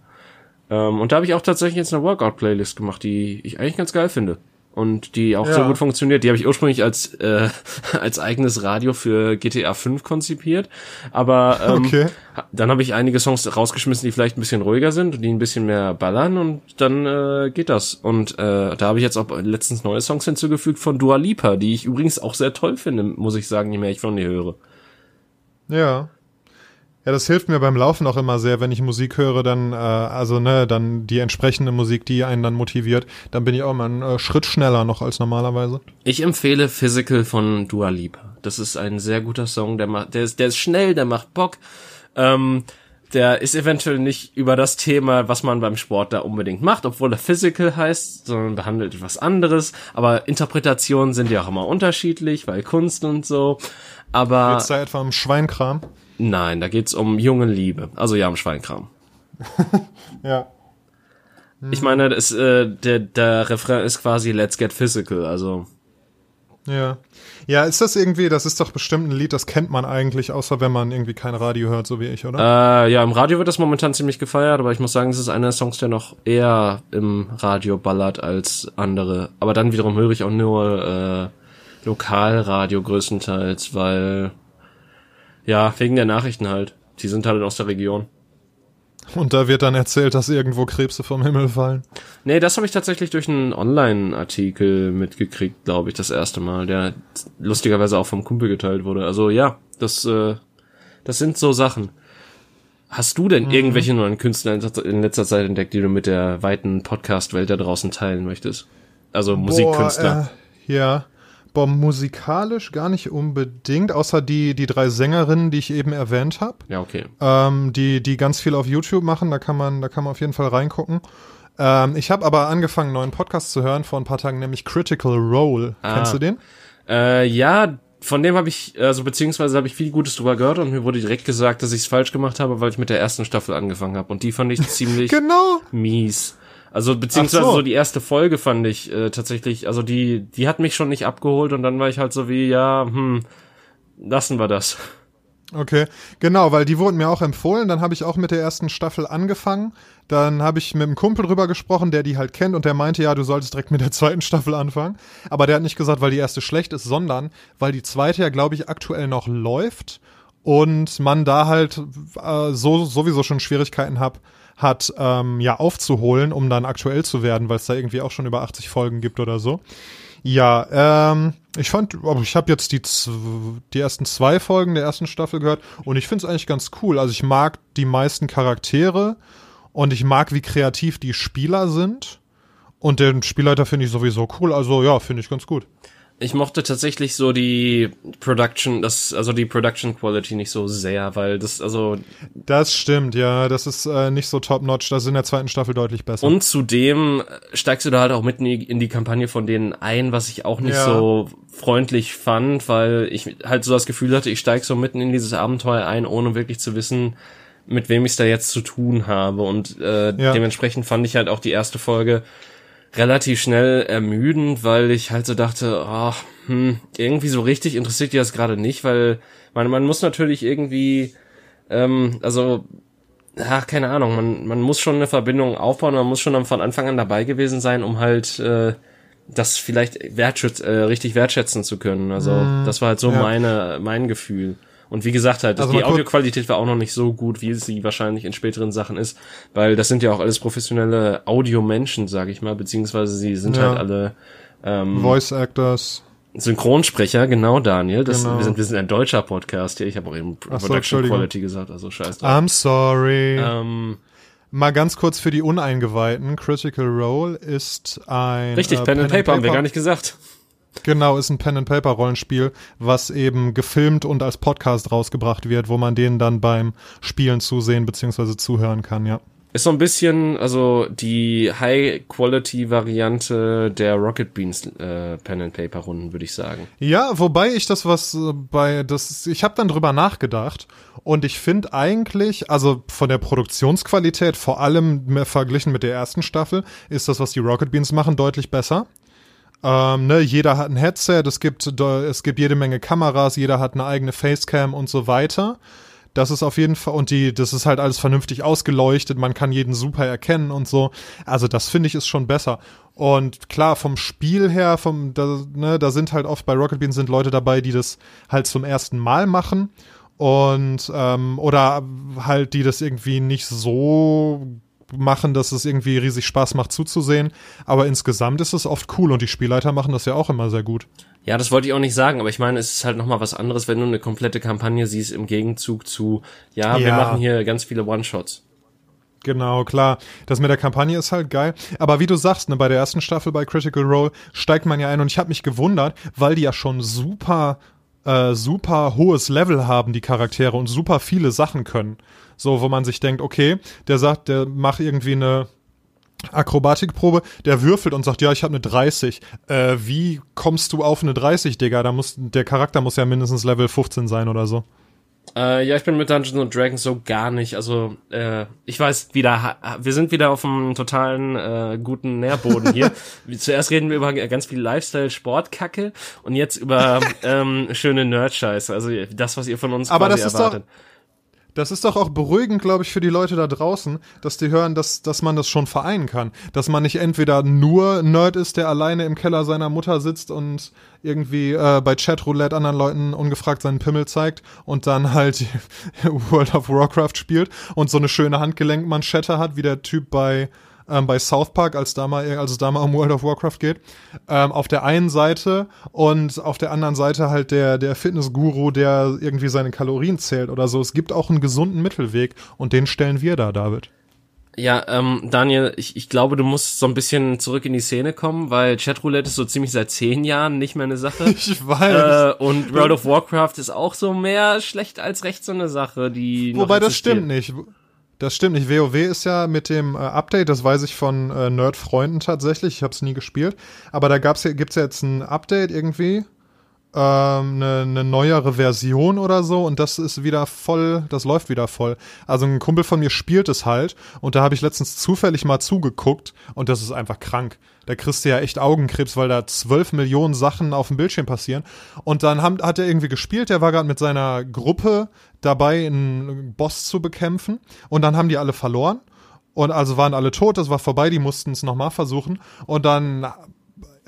Ähm, und da habe ich auch tatsächlich jetzt eine Workout-Playlist gemacht, die ich eigentlich ganz geil finde. Und die auch
Ja.
sehr gut funktioniert. Die habe ich ursprünglich als, äh, als eigenes Radio für GTA 5 konzipiert. Aber ähm,
Okay.
dann habe ich einige Songs rausgeschmissen, die vielleicht ein bisschen ruhiger sind und die ein bisschen mehr ballern und dann äh, geht das. Und äh, da habe ich jetzt auch letztens neue Songs hinzugefügt von Dua Lipa, die ich übrigens auch sehr toll finde, muss ich sagen, je mehr ich von ihr höre.
Ja. Ja, das hilft mir beim Laufen auch immer sehr, wenn ich Musik höre, dann, äh, also ne, dann die entsprechende Musik, die einen dann motiviert, dann bin ich auch mal einen äh, Schritt schneller noch als normalerweise.
Ich empfehle Physical von Dua Lipa. Das ist ein sehr guter Song, der macht, der ist, der ist schnell, der macht Bock. Ähm, der ist eventuell nicht über das Thema, was man beim Sport da unbedingt macht, obwohl er Physical heißt, sondern behandelt etwas anderes. Aber Interpretationen sind ja auch immer unterschiedlich, weil Kunst und so. Aber
Jetzt da etwa im Schweinkram.
Nein, da geht's um junge Liebe. Also ja, um Schweinkram.
Ja.
Ich meine, das, äh, der, der Refrain ist quasi Let's Get Physical, also
Ja. Ja, ist das irgendwie, das ist doch bestimmt ein Lied, das kennt man eigentlich, außer wenn man irgendwie kein Radio hört, so wie ich, oder?
Äh, ja, im Radio wird das momentan ziemlich gefeiert, aber ich muss sagen, es ist einer der Songs, der noch eher im Radio ballert als andere. Aber dann wiederum höre ich auch nur äh, Lokalradio größtenteils, weil ja, wegen der Nachrichten halt. Die sind halt aus der Region.
Und da wird dann erzählt, dass irgendwo Krebse vom Himmel fallen.
Nee, das habe ich tatsächlich durch einen Online-Artikel mitgekriegt, glaube ich, das erste Mal, der lustigerweise auch vom Kumpel geteilt wurde. Also ja, das, äh, das sind so Sachen. Hast du denn irgendwelche neuen Künstler in in letzter Zeit entdeckt, die du mit der weiten Podcast-Welt da draußen teilen möchtest? Also Musikkünstler.
Boah, äh, ja. Boah, musikalisch gar nicht unbedingt, außer die, die drei Sängerinnen, die ich eben erwähnt habe.
ja, okay.
ähm, die, die ganz viel auf YouTube machen. Da kann man, da kann man auf jeden Fall reingucken. Ähm, ich habe aber angefangen, einen neuen Podcast zu hören vor ein paar Tagen, nämlich Critical Role.
Ah.
Kennst du den?
Äh, ja, von dem habe ich, also beziehungsweise habe ich viel Gutes drüber gehört und mir wurde direkt gesagt, dass ich es falsch gemacht habe, weil ich mit der ersten Staffel angefangen habe. Und die fand ich ziemlich
Genau.
mies. Also beziehungsweise so.
so.
die erste Folge fand ich äh, tatsächlich, also die, die hat mich schon nicht abgeholt und dann war ich halt so wie, ja, hm, lassen wir das.
Okay, genau, weil die wurden mir auch empfohlen. Dann habe ich auch mit der ersten Staffel angefangen. Dann habe ich mit einem Kumpel drüber gesprochen, der die halt kennt und der meinte, ja, du solltest direkt mit der zweiten Staffel anfangen. Aber der hat nicht gesagt, weil die erste schlecht ist, sondern weil die zweite ja, glaube ich, aktuell noch läuft und man da halt äh, so sowieso schon Schwierigkeiten hab, hat, ähm, ja, aufzuholen, um dann aktuell zu werden, weil es da irgendwie auch schon über 80 Folgen gibt oder so. Ja, ähm, ich fand, ich habe jetzt die, die ersten zwei Folgen der ersten Staffel gehört und ich finde es eigentlich ganz cool. Also ich mag die meisten Charaktere und ich mag, wie kreativ die Spieler sind. Und den Spielleiter finde ich sowieso cool. Also ja, finde ich ganz gut.
Ich mochte tatsächlich so die Production, das, also die Production Quality nicht so sehr, weil das, also.
Das stimmt, ja, das ist äh, nicht so top-notch, das ist in der zweiten Staffel deutlich besser.
Und zudem steigst du da halt auch mitten in die, in die Kampagne von denen ein, was ich auch nicht ja. so freundlich fand, weil ich halt so das Gefühl hatte, ich steig so mitten in dieses Abenteuer ein, ohne wirklich zu wissen, mit wem ich es da jetzt zu tun habe. Und äh, ja. dementsprechend fand ich halt auch die erste Folge relativ schnell ermüdend, weil ich halt so dachte, oh, hm, irgendwie so richtig interessiert die das gerade nicht, weil man, man muss natürlich irgendwie, ähm, also, ach, keine Ahnung, man, man muss schon eine Verbindung aufbauen, man muss schon von Anfang an dabei gewesen sein, um halt äh, das vielleicht wertschätz, äh, richtig wertschätzen zu können. Also, mm, das war halt so ja. meine, mein Gefühl. Und wie gesagt halt, also die Audioqualität war auch noch nicht so gut, wie sie wahrscheinlich in späteren Sachen ist, weil das sind ja auch alles professionelle Audiomenschen, sage ich mal, beziehungsweise sie sind ja. halt alle
ähm, Voice Actors.
Synchronsprecher, genau, Daniel. Das, genau. Wir, sind, wir sind ein deutscher Podcast hier. Ich habe auch eben Production so, Quality gesagt, also scheiß
drauf. I'm sorry. Ähm, Mal ganz kurz für die Uneingeweihten. Critical Role ist ein.
Richtig, äh, Pen, and Paper, Paper haben wir gar nicht gesagt.
Genau, ist ein Pen-and-Paper-Rollenspiel, was eben gefilmt und als Podcast rausgebracht wird, wo man denen dann beim Spielen zusehen bzw. zuhören kann, ja.
Ist so ein bisschen, also die High-Quality-Variante der Rocket Beans äh, Pen-and-Paper-Runden, würde ich sagen.
Ja, wobei ich das was äh, bei, das, ich habe dann drüber nachgedacht und ich finde eigentlich, also von der Produktionsqualität, vor allem verglichen mit der ersten Staffel, ist das, was die Rocket Beans machen, deutlich besser. Ähm, ne, jeder hat ein Headset, es gibt, es gibt jede Menge Kameras, jeder hat eine eigene Facecam und so weiter. Das ist auf jeden Fall, und die, das ist halt alles vernünftig ausgeleuchtet, man kann jeden super erkennen und so. Also das finde ich ist schon besser. Und klar, vom Spiel her, vom, da, ne, da sind halt oft bei Rocket Beans sind Leute dabei, die das halt zum ersten Mal machen. Und, ähm, oder halt, die das irgendwie nicht so machen, dass es irgendwie riesig Spaß macht zuzusehen. Aber insgesamt ist es oft cool und die Spielleiter machen das ja auch immer sehr gut.
Ja, das wollte ich auch nicht sagen, aber ich meine, es ist halt nochmal was anderes, wenn du eine komplette Kampagne siehst im Gegenzug zu, ja, ja. wir machen hier ganz viele One-Shots.
Genau, klar. Das mit der Kampagne ist halt geil. Aber wie du sagst, ne, bei der ersten Staffel bei Critical Role steigt man ja ein und ich habe mich gewundert, weil die ja schon super, äh, super hohes Level haben, die Charaktere, und super viele Sachen können. So, wo man sich denkt, okay, der sagt, der macht irgendwie eine Akrobatikprobe, der würfelt und sagt, ja, ich habe eine 30. Äh, wie kommst du auf eine 30, Digga? Da muss, der Charakter muss ja mindestens Level 15 sein oder so.
Äh, ja, ich bin mit Dungeons and Dragons so gar nicht. Also, äh, ich weiß wieder, wir sind wieder auf einem totalen äh, guten Nährboden hier. Zuerst reden wir über ganz viel Lifestyle-Sportkacke und jetzt über ähm, schöne Nerd-Scheiße. Also das, was ihr von uns
Aber quasi das ist erwartet. Doch das ist doch auch beruhigend, glaube ich, für die Leute da draußen, dass die hören, dass, dass man das schon vereinen kann. Dass man nicht entweder nur Nerd ist, der alleine im Keller seiner Mutter sitzt und irgendwie äh, bei Chatroulette anderen Leuten ungefragt seinen Pimmel zeigt und dann halt World of Warcraft spielt und so eine schöne Handgelenkmanschette hat, wie der Typ bei ähm, bei South Park, als da mal, als es da mal um World of Warcraft geht, ähm, auf der einen Seite und auf der anderen Seite halt der, der Fitnessguru, der irgendwie seine Kalorien zählt oder so. Es gibt auch einen gesunden Mittelweg und den stellen wir da, David.
Ja, ähm, Daniel, ich, ich glaube, du musst so ein bisschen zurück in die Szene kommen, weil Chatroulette ist so ziemlich seit zehn Jahren nicht mehr eine Sache.
Ich weiß.
Äh, und World of Warcraft ist auch so mehr schlecht als recht so eine Sache, die.
Wobei das stimmt nicht. Das stimmt nicht. WoW ist ja mit dem äh, Update, das weiß ich von äh, Nerd-Freunden tatsächlich, ich habe es nie gespielt, aber da gab's ja, gibt's ja jetzt ein Update irgendwie, eine, eine neuere Version oder so und das ist wieder voll, das läuft wieder voll. Also ein Kumpel von mir spielt es halt und da habe ich letztens zufällig mal zugeguckt und das ist einfach krank. Da kriegst du ja echt Augenkrebs, weil da zwölf Millionen Sachen auf dem Bildschirm passieren. Und dann haben, hat er irgendwie gespielt, der war gerade mit seiner Gruppe dabei, einen Boss zu bekämpfen und dann haben die alle verloren. Und also waren alle tot, das war vorbei, die mussten es nochmal versuchen. Und dann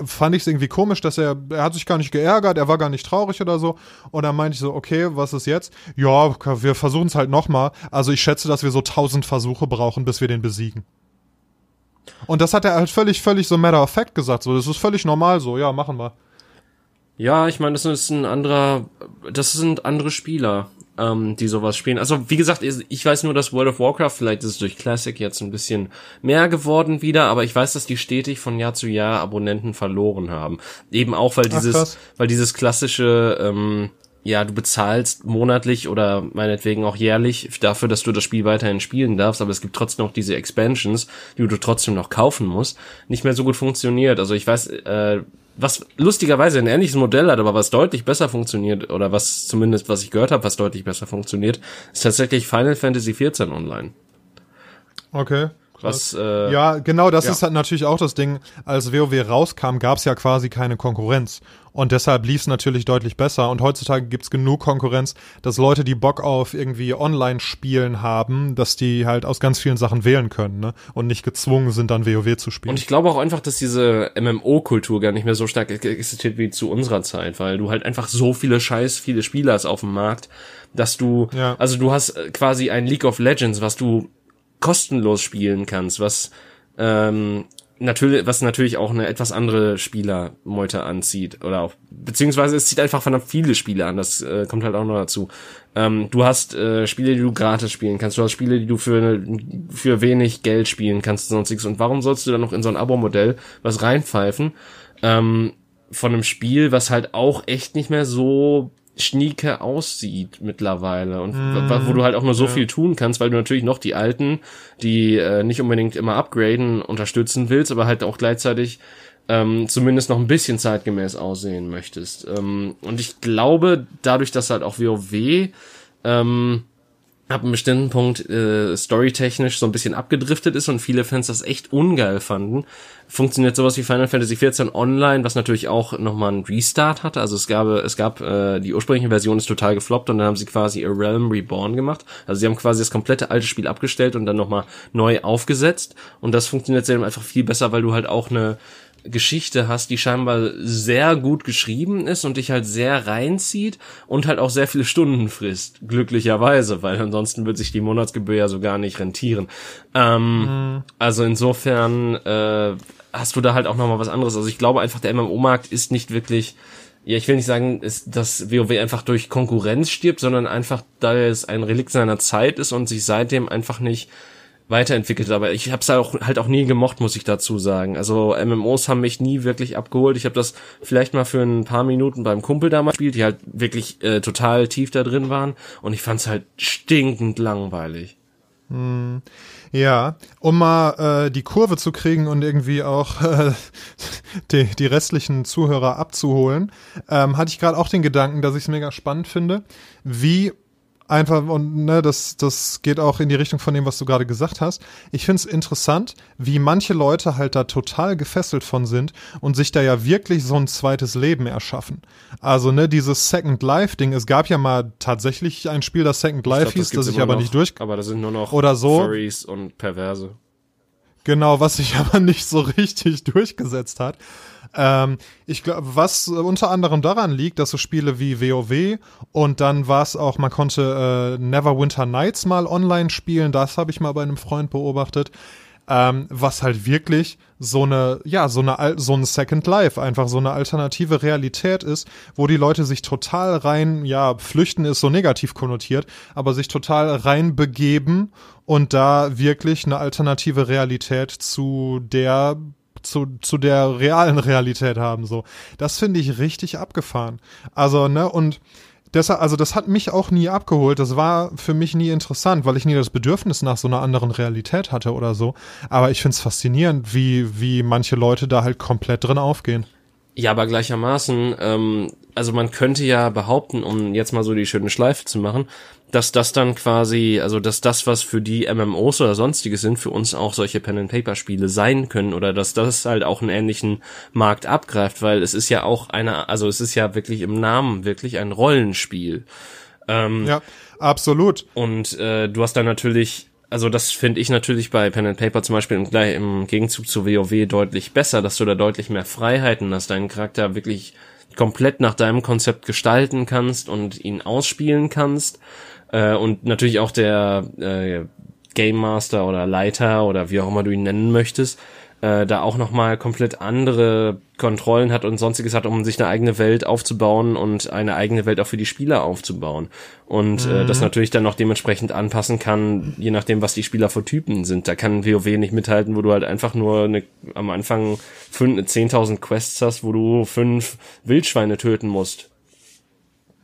fand ich es irgendwie komisch, dass er, er hat sich gar nicht geärgert, er war gar nicht traurig oder so. Und dann meinte ich so, okay, was ist jetzt? Ja, wir versuchen es halt nochmal. Also ich schätze, dass wir so tausend Versuche brauchen, bis wir den besiegen. Und das hat er halt völlig, völlig so matter of fact gesagt. So, das ist völlig normal so, ja, machen wir.
Ja, ich meine, das ist ein anderer, das sind andere Spieler ähm, die sowas spielen. Also wie gesagt, ich weiß nur, dass World of Warcraft, vielleicht ist es durch Classic jetzt ein bisschen mehr geworden wieder, aber ich weiß, dass die stetig von Jahr zu Jahr Abonnenten verloren haben. Eben auch, weil dieses, Ach, weil dieses klassische, ähm, ja, du bezahlst monatlich oder meinetwegen auch jährlich dafür, dass du das Spiel weiterhin spielen darfst, aber es gibt trotzdem noch diese Expansions, die du trotzdem noch kaufen musst, nicht mehr so gut funktioniert. Also ich weiß, äh, was lustigerweise ein ähnliches Modell hat, aber was deutlich besser funktioniert, oder was zumindest, was ich gehört habe, was deutlich besser funktioniert, ist tatsächlich Final Fantasy XIV Online.
Okay. Was, äh, ja, genau, das ja. ist halt natürlich auch das Ding. Als WoW rauskam, gab es ja quasi keine Konkurrenz. Und deshalb lief es natürlich deutlich besser. Und heutzutage gibt's genug Konkurrenz, dass Leute, die Bock auf irgendwie Online-Spielen haben, dass die halt aus ganz vielen Sachen wählen können ne? und nicht gezwungen sind, dann WoW zu spielen.
Und ich glaube auch einfach, dass diese MMO-Kultur gar nicht mehr so stark existiert wie zu unserer Zeit, weil du halt einfach so viele Scheiß, viele Spieler hast auf dem Markt, dass du, ja. also du hast quasi ein League of Legends, was du kostenlos spielen kannst, was ähm, natürlich, was natürlich auch eine etwas andere Spielermeute anzieht oder auch beziehungsweise es zieht einfach verdammt viele Spiele an. Das äh, kommt halt auch noch dazu. Ähm, du hast äh, Spiele, die du gratis spielen kannst. Du hast Spiele, die du für für wenig Geld spielen kannst und sonstiges. Und warum sollst du dann noch in so ein Abo-Modell was reinpfeifen? Ähm, von einem Spiel, was halt auch echt nicht mehr so schnieke aussieht mittlerweile und mm, wo du halt auch nur so ja. viel tun kannst, weil du natürlich noch die alten, die äh, nicht unbedingt immer upgraden, unterstützen willst, aber halt auch gleichzeitig ähm, zumindest noch ein bisschen zeitgemäß aussehen möchtest. Ähm, und ich glaube, dadurch, dass halt auch WoW ähm, ab einem bestimmten Punkt äh, storytechnisch so ein bisschen abgedriftet ist und viele Fans das echt ungeil fanden, funktioniert sowas wie Final Fantasy XIV Online, was natürlich auch nochmal einen Restart hatte. Also es gab, es gab äh, die ursprüngliche Version ist total gefloppt und dann haben sie quasi A Realm Reborn gemacht. Also sie haben quasi das komplette alte Spiel abgestellt und dann nochmal neu aufgesetzt. Und das funktioniert seitdem einfach viel besser, weil du halt auch eine Geschichte hast, die scheinbar sehr gut geschrieben ist und dich halt sehr reinzieht und halt auch sehr viele Stunden frisst, glücklicherweise, weil ansonsten wird sich die Monatsgebühr ja so gar nicht rentieren. Ähm, mhm. Also insofern äh, hast du da halt auch nochmal was anderes. Also ich glaube einfach, der MMO-Markt ist nicht wirklich ja, ich will nicht sagen, ist, dass WoW einfach durch Konkurrenz stirbt, sondern einfach, da es ein Relikt seiner Zeit ist und sich seitdem einfach nicht weiterentwickelt, aber ich habe es halt auch, halt auch nie gemocht, muss ich dazu sagen. Also MMOs haben mich nie wirklich abgeholt. Ich habe das vielleicht mal für ein paar Minuten beim Kumpel damals gespielt, die halt wirklich äh, total tief da drin waren und ich fand es halt stinkend langweilig.
Hm. Ja, um mal äh, die Kurve zu kriegen und irgendwie auch äh, die, die restlichen Zuhörer abzuholen, ähm, hatte ich gerade auch den Gedanken, dass ich es mega spannend finde, wie einfach und ne, das das geht auch in die Richtung von dem, was du gerade gesagt hast. Ich finde es interessant, wie manche Leute halt da total gefesselt von sind und sich da ja wirklich so ein zweites Leben erschaffen. Also ne, dieses Second Life Ding. Es gab ja mal tatsächlich ein Spiel, das Second Life glaub, hieß, das, das ich aber noch, nicht durch.
Aber da sind nur noch
oder so
Furries und Perverse.
Genau, was sich aber nicht so richtig durchgesetzt hat. Ähm, ich glaube, was unter anderem daran liegt, dass so Spiele wie WoW und dann war es auch, man konnte äh, Neverwinter Nights mal online spielen, das habe ich mal bei einem Freund beobachtet. Ähm, was halt wirklich so eine, ja, so eine, so ein Second Life, einfach so eine alternative Realität ist, wo die Leute sich total rein, ja, flüchten ist so negativ konnotiert, aber sich total rein begeben und da wirklich eine alternative Realität zu der zu, zu der realen Realität haben, so. Das finde ich richtig abgefahren. Also, ne, und deshalb, also das hat mich auch nie abgeholt. Das war für mich nie interessant, weil ich nie das Bedürfnis nach so einer anderen Realität hatte oder so. Aber ich finde es faszinierend, wie, wie manche Leute da halt komplett drin aufgehen.
Ja, aber gleichermaßen, ähm, also man könnte ja behaupten, um jetzt mal so die schöne Schleife zu machen, dass das dann quasi, also dass das, was für die MMOs oder sonstiges sind, für uns auch solche Pen-and-Paper-Spiele sein können oder dass das halt auch einen ähnlichen Markt abgreift, weil es ist ja auch eine, also es ist ja wirklich im Namen wirklich ein Rollenspiel.
Ähm, ja, absolut.
Und äh, du hast dann natürlich also das finde ich natürlich bei Pen and Paper zum Beispiel im, im Gegenzug zu WoW deutlich besser, dass du da deutlich mehr Freiheiten hast, deinen Charakter wirklich komplett nach deinem Konzept gestalten kannst und ihn ausspielen kannst. Äh, und natürlich auch der äh, Game Master oder Leiter oder wie auch immer du ihn nennen möchtest, äh, da auch nochmal komplett andere Kontrollen hat und sonstiges hat, um sich eine eigene Welt aufzubauen und eine eigene Welt auch für die Spieler aufzubauen. Und mhm. äh, das mhm. natürlich dann noch dementsprechend anpassen kann, je nachdem, was die Spieler für Typen sind. Da kann WoW nicht mithalten, wo du halt einfach nur eine, am Anfang 10.000 Quests hast, wo du fünf Wildschweine töten musst.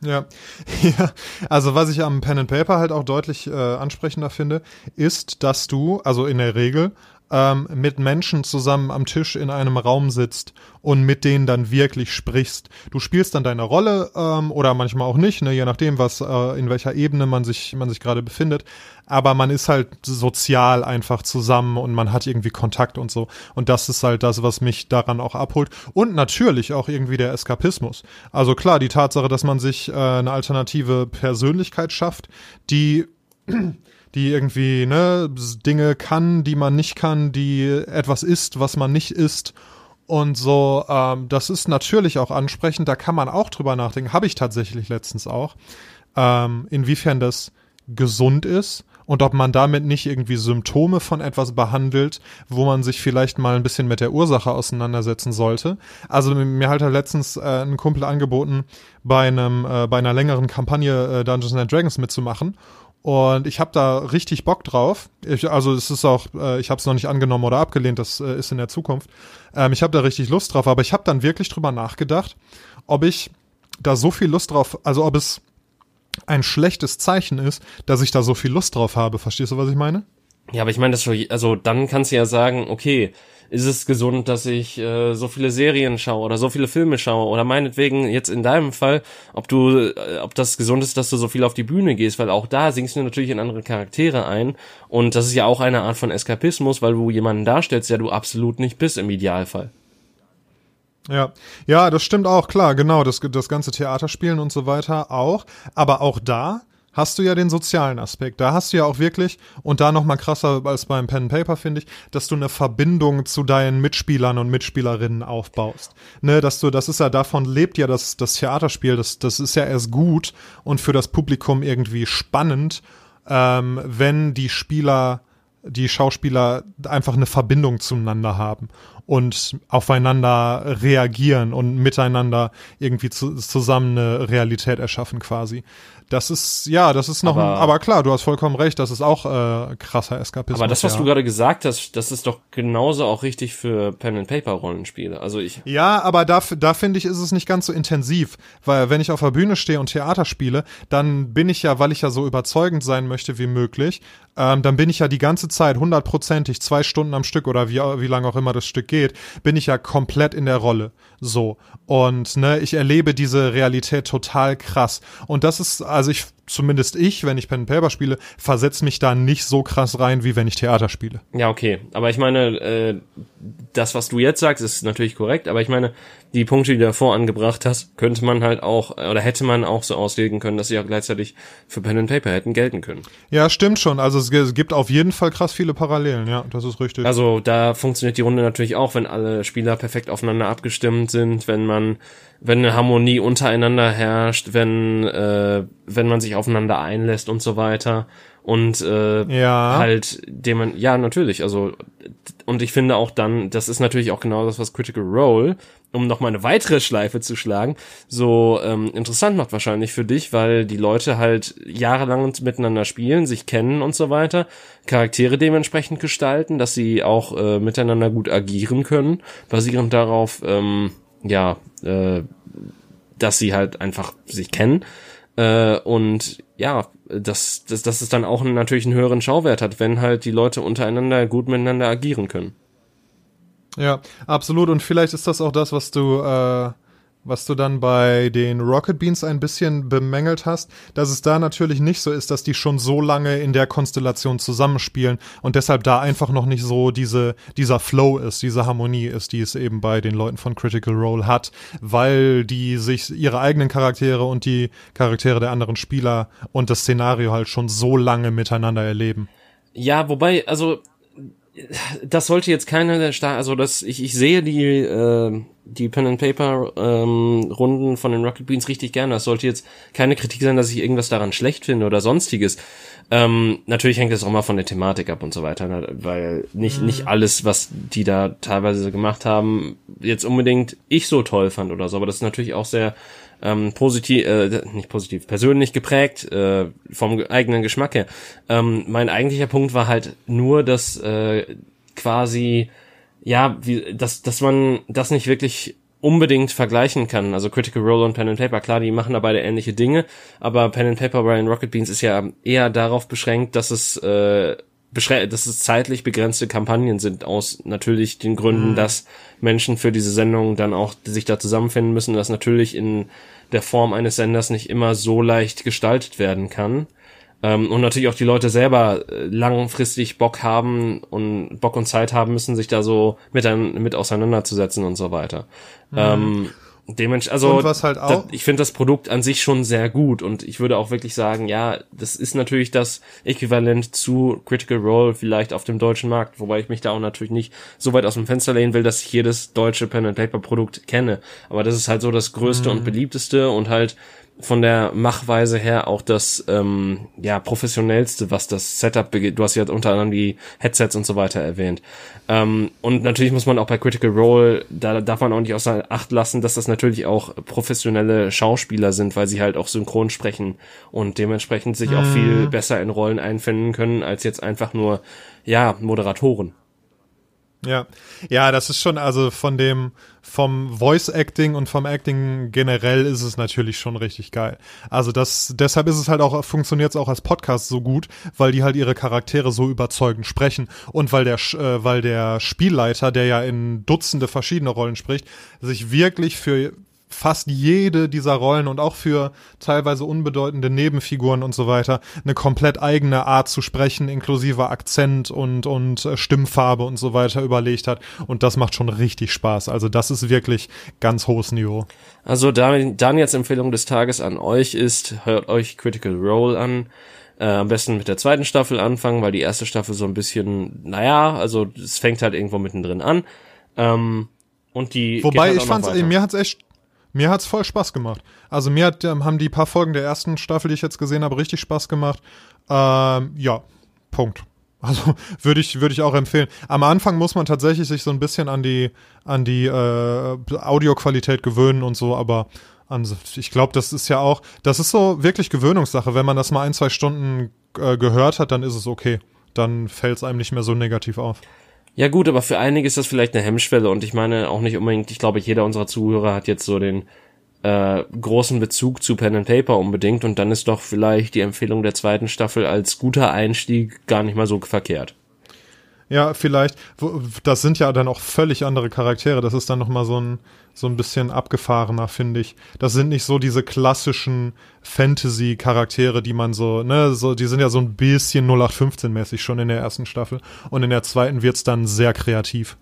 Ja. ja, also was ich am Pen and Paper halt auch deutlich äh, ansprechender finde, ist, dass du, also in der Regel, ähm, mit Menschen zusammen am Tisch in einem Raum sitzt und mit denen dann wirklich sprichst. Du spielst dann deine Rolle ähm, oder manchmal auch nicht, ne, je nachdem, was äh, in welcher Ebene man sich man sich gerade befindet. Aber man ist halt sozial einfach zusammen und man hat irgendwie Kontakt und so. Und das ist halt das, was mich daran auch abholt. Und natürlich auch irgendwie der Eskapismus. Also klar, die Tatsache, dass man sich äh, eine alternative Persönlichkeit schafft, die die irgendwie ne, Dinge kann, die man nicht kann, die etwas ist, was man nicht ist. Und so, ähm, das ist natürlich auch ansprechend, da kann man auch drüber nachdenken, habe ich tatsächlich letztens auch, ähm, inwiefern das gesund ist und ob man damit nicht irgendwie Symptome von etwas behandelt, wo man sich vielleicht mal ein bisschen mit der Ursache auseinandersetzen sollte. Also mir hat er letztens äh, ein Kumpel angeboten, bei einem äh, bei einer längeren Kampagne äh, Dungeons and Dragons mitzumachen und ich habe da richtig Bock drauf. Ich, also es ist auch, äh, ich habe es noch nicht angenommen oder abgelehnt, das äh, ist in der Zukunft. Ähm, ich habe da richtig Lust drauf, aber ich habe dann wirklich drüber nachgedacht, ob ich da so viel Lust drauf, also ob es ein schlechtes Zeichen ist, dass ich da so viel Lust drauf habe. Verstehst du, was ich meine?
Ja, aber ich meine, das also dann kannst du ja sagen, okay, ist es gesund, dass ich äh, so viele Serien schaue oder so viele Filme schaue oder meinetwegen jetzt in deinem Fall, ob du, äh, ob das gesund ist, dass du so viel auf die Bühne gehst, weil auch da singst du natürlich in andere Charaktere ein und das ist ja auch eine Art von Eskapismus, weil du jemanden darstellst, der du absolut nicht bist im Idealfall.
Ja, ja, das stimmt auch, klar, genau, das, das ganze Theaterspielen und so weiter auch, aber auch da hast du ja den sozialen Aspekt. Da hast du ja auch wirklich, und da noch mal krasser als beim Pen Paper, finde ich, dass du eine Verbindung zu deinen Mitspielern und Mitspielerinnen aufbaust. Ne, dass du, das ist ja, davon lebt ja das, das Theaterspiel, das, das ist ja erst gut und für das Publikum irgendwie spannend, ähm, wenn die Spieler, die Schauspieler einfach eine Verbindung zueinander haben und aufeinander reagieren und miteinander irgendwie zu, zusammen eine Realität erschaffen quasi. Das ist, ja, das ist noch, aber, ein, aber klar, du hast vollkommen recht, das ist auch äh, krasser Eskapismus.
Aber das, was
ja.
du gerade gesagt hast, das ist doch genauso auch richtig für Pen and Paper Rollenspiele. Also ich.
Ja, aber da, da finde ich, ist es nicht ganz so intensiv, weil wenn ich auf der Bühne stehe und Theater spiele, dann bin ich ja, weil ich ja so überzeugend sein möchte wie möglich, ähm, dann bin ich ja die ganze Zeit hundertprozentig zwei Stunden am Stück oder wie, wie lange auch immer das Stück geht, bin ich ja komplett in der Rolle. So. Und ne, ich erlebe diese Realität total krass. Und das ist, also ich zumindest ich, wenn ich Pen and Paper spiele, versetze mich da nicht so krass rein, wie wenn ich Theater spiele.
Ja, okay. Aber ich meine, äh, das, was du jetzt sagst, ist natürlich korrekt, aber ich meine, die Punkte, die du davor angebracht hast, könnte man halt auch, oder hätte man auch so auslegen können, dass sie auch gleichzeitig für Pen and Paper hätten gelten können.
Ja, stimmt schon. Also es gibt auf jeden Fall krass viele Parallelen, ja, das ist richtig.
Also da funktioniert die Runde natürlich auch, wenn alle Spieler perfekt aufeinander abgestimmt sind, wenn man wenn eine Harmonie untereinander herrscht, wenn äh, wenn man sich aufeinander einlässt und so weiter und äh, ja. halt dem man ja natürlich also und ich finde auch dann das ist natürlich auch genau das was Critical Role um noch mal eine weitere Schleife zu schlagen so ähm, interessant macht wahrscheinlich für dich weil die Leute halt jahrelang miteinander spielen sich kennen und so weiter Charaktere dementsprechend gestalten dass sie auch äh, miteinander gut agieren können basierend darauf ähm, ja, äh, dass sie halt einfach sich kennen. Äh, und ja, dass, dass, dass es dann auch natürlich einen höheren Schauwert hat, wenn halt die Leute untereinander gut miteinander agieren können.
Ja, absolut. Und vielleicht ist das auch das, was du äh, was du dann bei den Rocket Beans ein bisschen bemängelt hast, dass es da natürlich nicht so ist, dass die schon so lange in der Konstellation zusammenspielen und deshalb da einfach noch nicht so diese, dieser Flow ist, diese Harmonie ist, die es eben bei den Leuten von Critical Role hat, weil die sich ihre eigenen Charaktere und die Charaktere der anderen Spieler und das Szenario halt schon so lange miteinander erleben.
Ja, wobei, also das sollte jetzt keine der Star, also das ich ich sehe die äh, die Pen and Paper ähm, Runden von den Rocket Beans richtig gerne. Das sollte jetzt keine Kritik sein, dass ich irgendwas daran schlecht finde oder sonstiges. Ähm, natürlich hängt es auch mal von der Thematik ab und so weiter, ne? weil nicht mhm. nicht alles, was die da teilweise gemacht haben, jetzt unbedingt ich so toll fand oder so. Aber das ist natürlich auch sehr ähm, positiv, äh, nicht positiv, persönlich geprägt äh, vom eigenen Geschmack her. Ähm, mein eigentlicher Punkt war halt nur, dass äh, quasi ja, wie, dass, dass man das nicht wirklich unbedingt vergleichen kann. Also Critical Role und Pen and Paper, klar, die machen da beide ähnliche Dinge, aber Pen and Paper bei den Rocket Beans ist ja eher darauf beschränkt, dass es äh, dass es zeitlich begrenzte Kampagnen sind, aus natürlich den Gründen, mhm. dass Menschen für diese Sendung dann auch sich da zusammenfinden müssen, dass natürlich in der Form eines Senders nicht immer so leicht gestaltet werden kann. Ähm, und natürlich auch die Leute selber äh, langfristig Bock haben und Bock und Zeit haben müssen, sich da so mit, ein, mit auseinanderzusetzen und so weiter. Mhm. Ähm, Dementsprechend, also
und was halt auch
das, ich finde das Produkt an sich schon sehr gut und ich würde auch wirklich sagen, ja, das ist natürlich das Äquivalent zu Critical Role vielleicht auf dem deutschen Markt, wobei ich mich da auch natürlich nicht so weit aus dem Fenster lehnen will, dass ich jedes deutsche Pen and Paper Produkt kenne, aber das ist halt so das größte mhm. und beliebteste und halt von der Machweise her auch das ähm, ja professionellste, was das Setup begeht. Du hast ja unter anderem die Headsets und so weiter erwähnt. Ähm, und natürlich muss man auch bei Critical Role, da darf man auch nicht außer Acht lassen, dass das natürlich auch professionelle Schauspieler sind, weil sie halt auch synchron sprechen und dementsprechend sich mhm. auch viel besser in Rollen einfinden können als jetzt einfach nur ja Moderatoren.
Ja, ja, das ist schon, also von dem, vom Voice Acting und vom Acting generell ist es natürlich schon richtig geil. Also das, deshalb ist es halt auch, funktioniert es auch als Podcast so gut, weil die halt ihre Charaktere so überzeugend sprechen und weil der, äh, weil der Spielleiter, der ja in Dutzende verschiedene Rollen spricht, sich wirklich für fast jede dieser Rollen und auch für teilweise unbedeutende Nebenfiguren und so weiter eine komplett eigene Art zu sprechen, inklusive Akzent und, und äh, Stimmfarbe und so weiter überlegt hat. Und das macht schon richtig Spaß. Also das ist wirklich ganz hohes Niveau.
Also Daniels Empfehlung des Tages an euch ist, hört euch Critical Role an. Äh, am besten mit der zweiten Staffel anfangen, weil die erste Staffel so ein bisschen, naja, also es fängt halt irgendwo mittendrin an. Ähm, und die
Wobei halt ich fand's, mir hat's echt mir hat's voll Spaß gemacht. Also mir hat, ähm, haben die paar Folgen der ersten Staffel, die ich jetzt gesehen habe, richtig Spaß gemacht. Ähm, ja, Punkt. Also würde ich würde ich auch empfehlen. Am Anfang muss man tatsächlich sich so ein bisschen an die an die äh, Audioqualität gewöhnen und so, aber ich glaube, das ist ja auch, das ist so wirklich Gewöhnungssache. Wenn man das mal ein zwei Stunden äh, gehört hat, dann ist es okay. Dann fällt es einem nicht mehr so negativ auf.
Ja gut, aber für einige ist das vielleicht eine Hemmschwelle und ich meine auch nicht unbedingt, ich glaube, jeder unserer Zuhörer hat jetzt so den äh, großen Bezug zu Pen and Paper unbedingt und dann ist doch vielleicht die Empfehlung der zweiten Staffel als guter Einstieg gar nicht mal so verkehrt.
Ja, vielleicht. Das sind ja dann auch völlig andere Charaktere. Das ist dann noch mal so ein so ein bisschen abgefahrener, finde ich. Das sind nicht so diese klassischen Fantasy-Charaktere, die man so, ne, so, die sind ja so ein bisschen 0815-mäßig schon in der ersten Staffel. Und in der zweiten wird's dann sehr kreativ.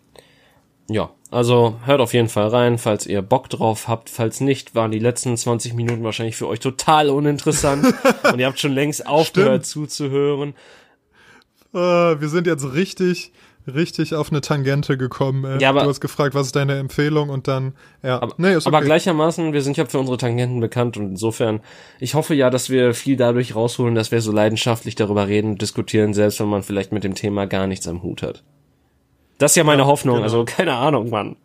Ja, also hört auf jeden Fall rein, falls ihr Bock drauf habt. Falls nicht, waren die letzten 20 Minuten wahrscheinlich für euch total uninteressant und ihr habt schon längst aufgehört zuzuhören.
Uh, wir sind jetzt richtig, richtig auf eine Tangente gekommen. Äh. Ja, aber, du hast gefragt, was ist deine Empfehlung und dann, ja.
Aber, nee, ist okay. aber gleichermaßen, wir sind ja für unsere Tangenten bekannt und insofern, ich hoffe ja, dass wir viel dadurch rausholen, dass wir so leidenschaftlich darüber reden und diskutieren, selbst wenn man vielleicht mit dem Thema gar nichts am Hut hat. Das ist ja meine ja, Hoffnung, genau. also keine Ahnung, Mann.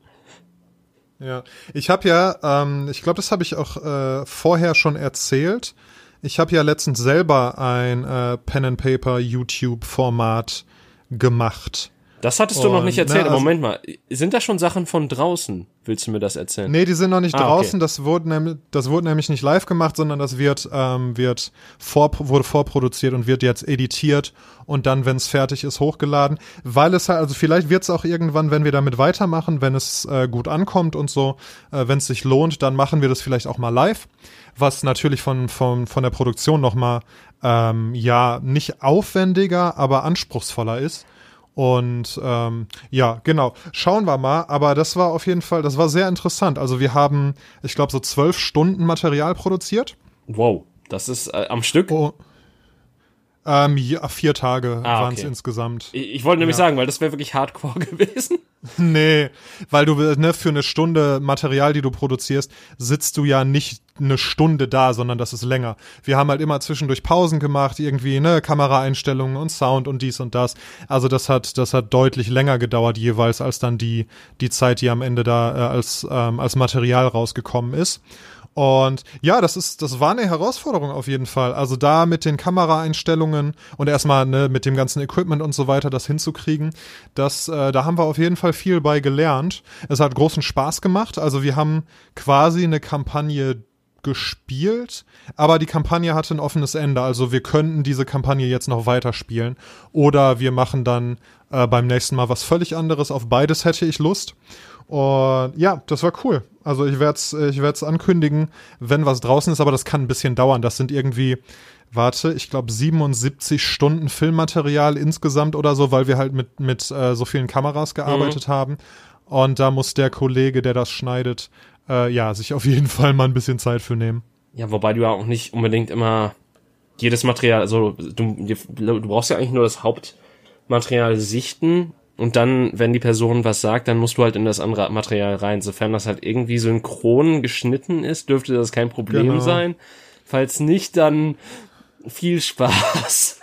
Ja, ich habe ja, ähm, ich glaube, das habe ich auch äh, vorher schon erzählt. Ich habe ja letztens selber ein äh, Pen and Paper YouTube Format gemacht.
Das hattest du und, noch nicht erzählt. Ne, also, Moment mal, sind da schon Sachen von draußen? Willst du mir das erzählen?
Nee, die sind noch nicht ah, draußen. Okay. Das, wurde nämlich, das wurde nämlich nicht live gemacht, sondern das wird, ähm, wird vor, wurde vorproduziert und wird jetzt editiert und dann, wenn es fertig ist, hochgeladen. Weil es halt, also vielleicht wird es auch irgendwann, wenn wir damit weitermachen, wenn es äh, gut ankommt und so, äh, wenn es sich lohnt, dann machen wir das vielleicht auch mal live. Was natürlich von, von, von der Produktion nochmal, ähm, ja, nicht aufwendiger, aber anspruchsvoller ist und ähm, ja, genau. Schauen wir mal. Aber das war auf jeden Fall, das war sehr interessant. Also wir haben, ich glaube, so zwölf Stunden Material produziert.
Wow, das ist äh, am Stück. Oh,
Ähm, ja, vier Tage ah, waren es okay. insgesamt.
Ich, ich wollte nämlich ja. sagen, weil das wäre wirklich hardcore gewesen.
Nee, weil du ne, für eine Stunde Material, die du produzierst, sitzt du ja nicht eine Stunde da, sondern das ist länger. Wir haben halt immer zwischendurch Pausen gemacht, irgendwie ne Kameraeinstellungen und Sound und dies und das. Also das hat das hat deutlich länger gedauert jeweils als dann die die Zeit, die am Ende da äh, als ähm, als Material rausgekommen ist. Und ja, das ist, das war eine Herausforderung auf jeden Fall. Also da mit den Kameraeinstellungen und erstmal ne, mit dem ganzen Equipment und so weiter das hinzukriegen, das, äh, da haben wir auf jeden Fall viel bei gelernt. Es hat großen Spaß gemacht. Also wir haben quasi eine Kampagne gespielt, aber die Kampagne hatte ein offenes Ende. Also wir könnten diese Kampagne jetzt noch weiterspielen oder wir machen dann äh, beim nächsten Mal was völlig anderes. Auf beides hätte ich Lust. Und ja, das war cool. Also ich werde es ich werd's ankündigen, wenn was draußen ist, aber das kann ein bisschen dauern. Das sind irgendwie, warte, ich glaube 77 Stunden Filmmaterial insgesamt oder so, weil wir halt mit, mit äh, so vielen Kameras gearbeitet mhm. haben. Und da muss der Kollege, der das schneidet, äh, ja, sich auf jeden Fall mal ein bisschen Zeit für nehmen.
Ja, wobei du ja auch nicht unbedingt immer jedes Material, also du, du brauchst ja eigentlich nur das Hauptmaterial sichten und dann, wenn die Person was sagt, dann musst du halt in das andere Material rein. Sofern das halt irgendwie synchron geschnitten ist, dürfte das kein Problem genau. sein. Falls nicht, dann viel Spaß.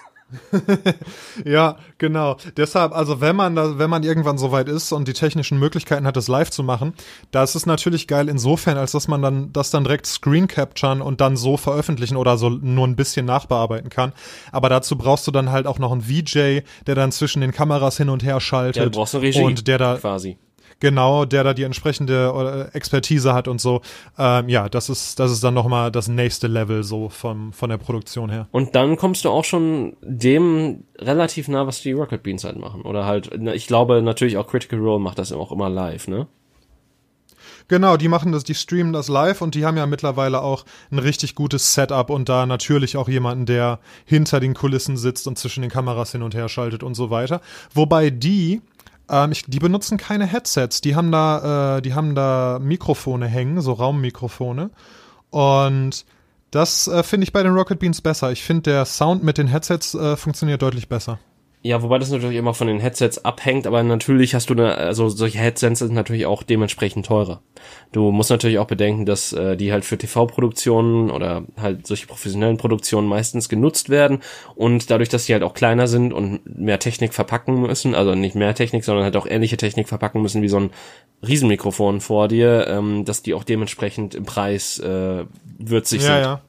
ja, genau. Deshalb, also wenn man da, wenn man irgendwann soweit ist und die technischen Möglichkeiten hat, das live zu machen, da ist es natürlich geil insofern, als dass man dann das dann direkt screen capturen und dann so veröffentlichen oder so nur ein bisschen nachbearbeiten kann. Aber dazu brauchst du dann halt auch noch einen VJ, der dann zwischen den Kameras hin und her schaltet. Ja,
du brauchst eine Regie
und der da
quasi
genau, der da die entsprechende Expertise hat und so. Ähm, ja, das ist, das ist dann nochmal das nächste Level so vom, von der Produktion her.
Und dann kommst du auch schon dem relativ nah, was die Rocket Beans halt machen. Oder halt, ich glaube natürlich auch Critical Role macht das auch immer live, ne?
Genau, die machen das, die streamen das live und die haben ja mittlerweile auch ein richtig gutes Setup und da natürlich auch jemanden, der hinter den Kulissen sitzt und zwischen den Kameras hin und her schaltet und so weiter. Wobei die ähm, ich, die benutzen keine Headsets. Die haben da, äh, die haben da Mikrofone hängen, so Raummikrofone. Und das äh, finde ich bei den Rocket Beans besser. Ich finde, der Sound mit den Headsets äh, funktioniert deutlich besser.
Ja, wobei das natürlich immer von den Headsets abhängt, aber natürlich hast du eine, also solche Headsets sind natürlich auch dementsprechend teurer. Du musst natürlich auch bedenken, dass äh, die halt für TV-Produktionen oder halt solche professionellen Produktionen meistens genutzt werden und dadurch, dass die halt auch kleiner sind und mehr Technik verpacken müssen, also nicht mehr Technik, sondern halt auch ähnliche Technik verpacken müssen wie so ein Riesenmikrofon vor dir, ähm, dass die auch dementsprechend im Preis äh, würzig ja, sind. Ja.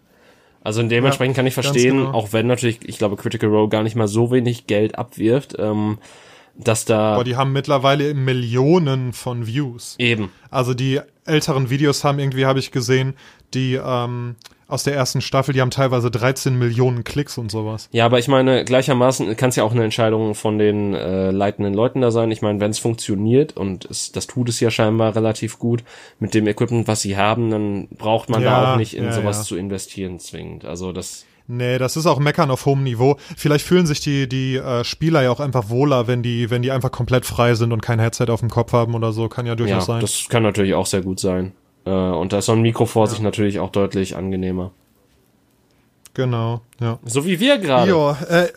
Also dementsprechend ja, kann ich verstehen, genau. auch wenn natürlich, ich glaube, Critical Role gar nicht mal so wenig Geld abwirft, ähm, dass da.
Boah, die haben mittlerweile Millionen von Views.
Eben.
Also die älteren Videos haben irgendwie, habe ich gesehen, die ähm, aus der ersten Staffel, die haben teilweise 13 Millionen Klicks und sowas.
Ja, aber ich meine, gleichermaßen kann es ja auch eine Entscheidung von den äh, leitenden Leuten da sein. Ich meine, wenn es funktioniert und es, das tut es ja scheinbar relativ gut mit dem Equipment, was sie haben, dann braucht man ja, da auch nicht in ja, sowas ja. zu investieren zwingend. Also das
Nee, das ist auch Meckern auf hohem Niveau. Vielleicht fühlen sich die, die äh, Spieler ja auch einfach wohler, wenn die, wenn die einfach komplett frei sind und kein Headset auf dem Kopf haben oder so. Kann ja durchaus ja, sein.
Das kann natürlich auch sehr gut sein. Äh, und da ist so ein Mikro vor ja. sich natürlich auch deutlich angenehmer.
Genau, ja.
So wie wir gerade.
Ja, äh,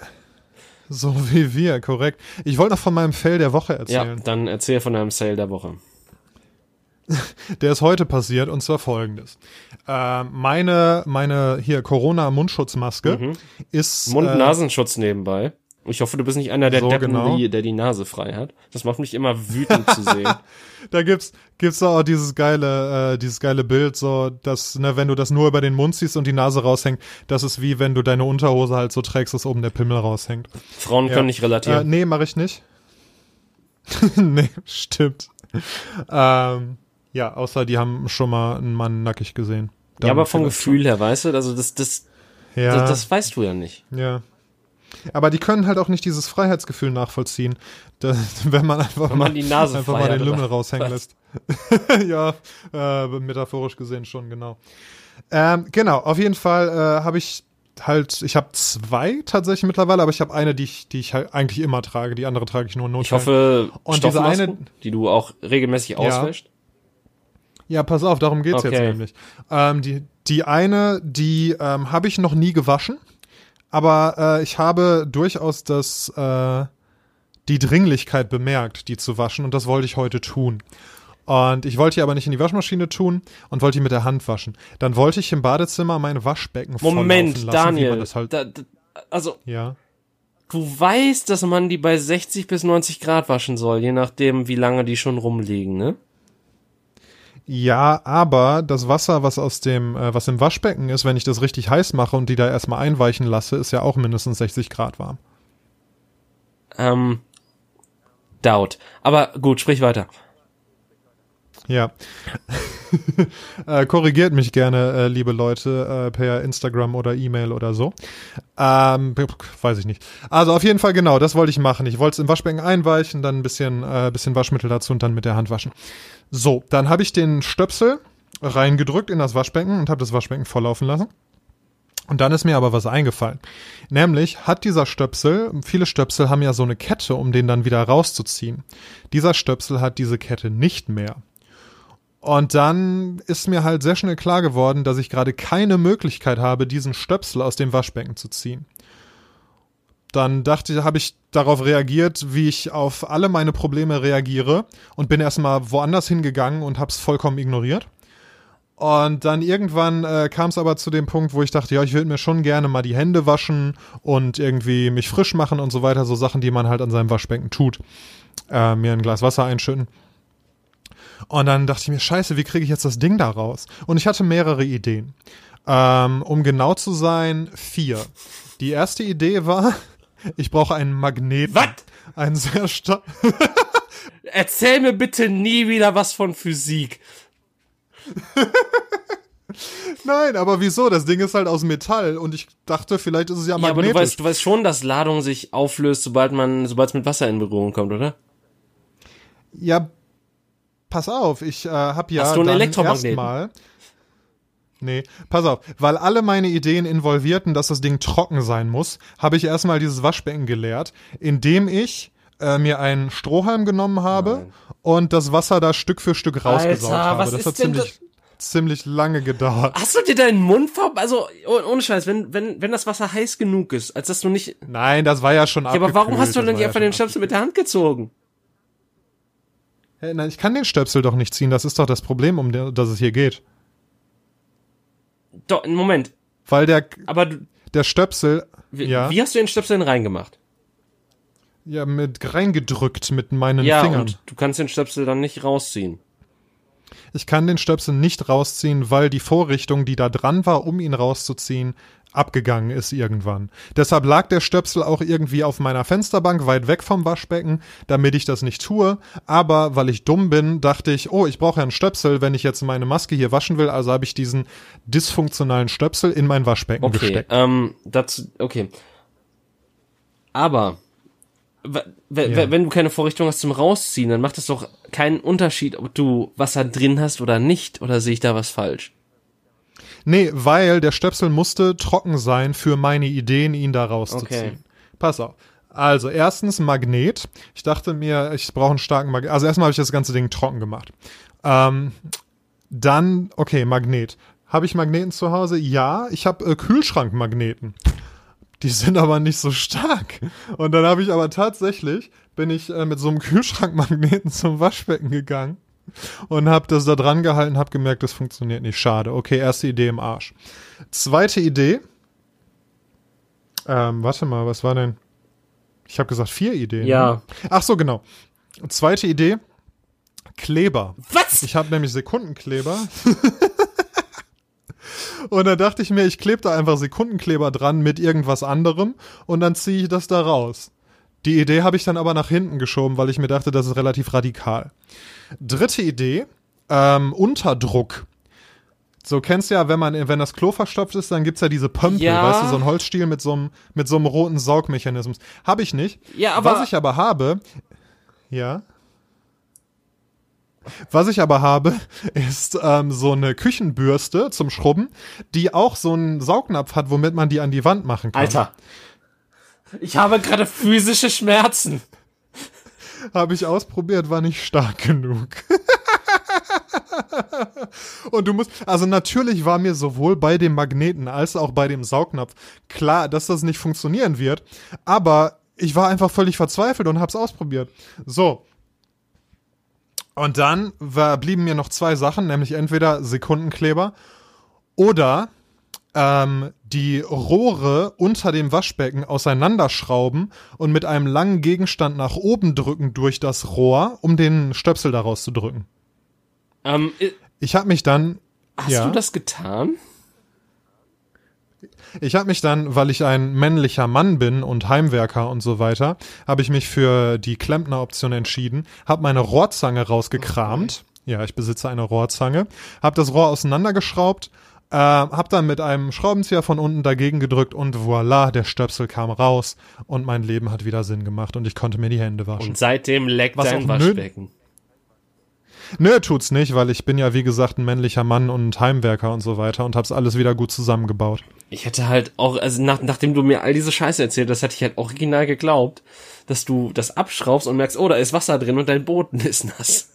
so wie wir, korrekt. Ich wollte noch von meinem Fail der Woche erzählen.
Ja, dann erzähl von deinem Sale der Woche.
der ist heute passiert und zwar folgendes. Äh, meine, meine hier Corona-Mundschutzmaske mhm. ist.
Mund-Nasenschutz äh, nebenbei. Ich hoffe, du bist nicht einer der so, Deppen, genau. die, der die Nase frei hat. Das macht mich immer wütend zu sehen.
Da gibt's gibt's auch dieses geile äh, dieses geile Bild so, dass ne, wenn du das nur über den Mund ziehst und die Nase raushängt, das ist wie wenn du deine Unterhose halt so trägst, dass oben der Pimmel raushängt.
Frauen ja. können nicht relatieren.
Äh, nee, mache ich nicht. nee, stimmt. Ähm, ja, außer die haben schon mal einen Mann nackig gesehen.
Dann ja, aber vom Gefühl her, weißt du, also das das, ja. das das weißt du ja nicht.
Ja. Aber die können halt auch nicht dieses Freiheitsgefühl nachvollziehen, dass, wenn man einfach
wenn man die Nase
einfach mal den Lümmel raushängen lässt. ja, äh, metaphorisch gesehen schon, genau. Ähm, genau, auf jeden Fall äh, habe ich halt, ich habe zwei tatsächlich mittlerweile, aber ich habe eine, die ich, die ich halt eigentlich immer trage, die andere trage ich nur in
Notfällen. Ich hoffe, und diese eine, die du auch regelmäßig auswäschst. Ja.
Ja, pass auf, darum geht's okay. jetzt nämlich. Ähm, die, die eine, die ähm, habe ich noch nie gewaschen Aber äh, ich habe durchaus das, äh, die Dringlichkeit bemerkt, die zu waschen und das wollte ich heute tun. Und ich wollte die aber nicht in die Waschmaschine tun und wollte die mit der Hand waschen. Dann wollte ich im Badezimmer mein Waschbecken
Moment,
lassen,
Daniel,
halt
da, da, also
ja.
du weißt, dass man die bei 60 bis 90 Grad waschen soll, je nachdem, wie lange die schon rumliegen, ne?
Ja, aber das Wasser, was aus dem, äh, was im Waschbecken ist, wenn ich das richtig heiß mache und die da erstmal einweichen lasse, ist ja auch mindestens 60 Grad warm.
Ähm, doubt. Aber gut, sprich weiter.
Ja. äh, korrigiert mich gerne, äh, liebe Leute, äh, per Instagram oder E-Mail oder so. Ähm, weiß ich nicht. Also auf jeden Fall genau, das wollte ich machen. Ich wollte es im Waschbecken einweichen, dann ein bisschen, äh, bisschen Waschmittel dazu und dann mit der Hand waschen. So, dann habe ich den Stöpsel reingedrückt in das Waschbecken und habe das Waschbecken volllaufen lassen. Und dann ist mir aber was eingefallen. Nämlich hat dieser Stöpsel, viele Stöpsel haben ja so eine Kette, um den dann wieder rauszuziehen. Dieser Stöpsel hat diese Kette nicht mehr. Und dann ist mir halt sehr schnell klar geworden, dass ich gerade keine Möglichkeit habe, diesen Stöpsel aus dem Waschbecken zu ziehen. Dann dachte ich, habe ich darauf reagiert, wie ich auf alle meine Probleme reagiere und bin erstmal woanders hingegangen und habe es vollkommen ignoriert. Und dann irgendwann äh, kam es aber zu dem Punkt, wo ich dachte, ja, ich würde mir schon gerne mal die Hände waschen und irgendwie mich frisch machen und so weiter, so Sachen, die man halt an seinem Waschbecken tut. Äh, mir ein Glas Wasser einschütten. Und dann dachte ich mir, scheiße, wie kriege ich jetzt das Ding da raus? Und ich hatte mehrere Ideen. Ähm, um genau zu sein, vier. Die erste Idee war, ich brauche einen Magneten.
Was?
Einen sehr stark.
Erzähl mir bitte nie wieder was von Physik.
Nein, aber wieso? Das Ding ist halt aus Metall und ich dachte, vielleicht ist es ja magnetisch.
Ja, aber du weißt, du weißt schon, dass Ladung sich auflöst, sobald man, sobald es mit Wasser in Berührung kommt, oder?
Ja, pass auf, ich äh, habe ja
Hast du einen Elektromagneten?
Mal, nee, pass auf, weil alle meine Ideen involvierten, dass das Ding trocken sein muss, habe ich erstmal dieses Waschbecken geleert, indem ich äh, mir einen Strohhalm genommen habe Nein. und das Wasser da Stück für Stück rausgesaugt
Alter,
habe. Das hat ziemlich ziemlich lange gedauert.
Hast du dir deinen Mund ver... Also, oh, ohne Scheiß, wenn, wenn, wenn das Wasser heiß genug ist, als dass du nicht...
Nein, das war ja schon
ja, Aber warum hast du denn nicht einfach den Stöpsel mit der Hand gezogen?
Hey, nein, ich kann den Stöpsel doch nicht ziehen. Das ist doch das Problem, um das es hier geht.
Doch, Moment.
Weil der,
aber du,
der Stöpsel,
wie,
ja.
Wie hast du den Stöpsel denn reingemacht?
Ja, mit reingedrückt mit meinen
ja,
Fingern.
Und du kannst den Stöpsel dann nicht rausziehen.
Ich kann den Stöpsel nicht rausziehen, weil die Vorrichtung, die da dran war, um ihn rauszuziehen, abgegangen ist irgendwann. Deshalb lag der Stöpsel auch irgendwie auf meiner Fensterbank weit weg vom Waschbecken, damit ich das nicht tue. Aber weil ich dumm bin, dachte ich, oh, ich brauche ja einen Stöpsel, wenn ich jetzt meine Maske hier waschen will. Also habe ich diesen dysfunktionalen Stöpsel in mein Waschbecken
okay,
gesteckt.
Ähm, dazu, okay. Aber wenn du keine Vorrichtung hast zum Rausziehen, dann macht es doch keinen Unterschied, ob du Wasser drin hast oder nicht. Oder sehe ich da was falsch?
Nee, weil der Stöpsel musste trocken sein für meine Ideen, ihn da rauszuziehen. Okay. Pass auf. Also, erstens Magnet. Ich dachte mir, ich brauche einen starken Magnet. Also, erstmal habe ich das ganze Ding trocken gemacht. Ähm, dann, okay, Magnet. Habe ich Magneten zu Hause? Ja, ich habe äh, Kühlschrankmagneten. Die sind aber nicht so stark. Und dann habe ich aber tatsächlich, bin ich äh, mit so einem Kühlschrankmagneten zum Waschbecken gegangen und habe das da dran gehalten, habe gemerkt, das funktioniert nicht. Schade. Okay, erste Idee im Arsch. Zweite Idee. Ähm, warte mal, was war denn? Ich habe gesagt vier Ideen.
Ja.
Ne? Ach so, genau. Zweite Idee. Kleber.
Was?
Ich habe nämlich Sekundenkleber. und dann dachte ich mir, ich klebe da einfach Sekundenkleber dran mit irgendwas anderem und dann ziehe ich das da raus. Die Idee habe ich dann aber nach hinten geschoben, weil ich mir dachte, das ist relativ radikal. Dritte Idee, ähm, Unterdruck. So kennst du ja, wenn man, wenn das Klo verstopft ist, dann gibt's ja diese Pömpel,
ja.
weißt du, so ein Holzstiel mit so einem, mit so einem roten Saugmechanismus. Habe ich nicht.
Ja, aber.
Was ich aber habe, ja. Was ich aber habe, ist ähm, so eine Küchenbürste zum Schrubben, die auch so einen Saugnapf hat, womit man die an die Wand machen kann.
Alter. Ich habe gerade physische Schmerzen.
Habe ich ausprobiert, war nicht stark genug. und du musst, also natürlich war mir sowohl bei dem Magneten als auch bei dem Saugnapf klar, dass das nicht funktionieren wird, aber ich war einfach völlig verzweifelt und hab's ausprobiert. So. Und dann war, blieben mir noch zwei Sachen, nämlich entweder Sekundenkleber oder ähm, die Rohre unter dem Waschbecken auseinanderschrauben und mit einem langen Gegenstand nach oben drücken durch das Rohr, um den Stöpsel daraus zu drücken. Ähm, ich habe mich dann.
Hast ja, du das getan?
Ich habe mich dann, weil ich ein männlicher Mann bin und Heimwerker und so weiter, habe ich mich für die Klempner-Option entschieden, habe meine Rohrzange rausgekramt. Okay. Ja, ich besitze eine Rohrzange, habe das Rohr auseinandergeschraubt, äh, hab dann mit einem Schraubenzieher von unten dagegen gedrückt und voilà, der Stöpsel kam raus und mein Leben hat wieder Sinn gemacht und ich konnte mir die Hände waschen. Und
seitdem leckt Was dein Waschbecken.
Nö, tut's nicht, weil ich bin ja wie gesagt ein männlicher Mann und Heimwerker und so weiter und hab's alles wieder gut zusammengebaut.
Ich hätte halt auch, also nach, nachdem du mir all diese Scheiße erzählt hast, hätte ich halt original geglaubt, dass du das abschraubst und merkst, oh, da ist Wasser drin und dein Boden ist nass.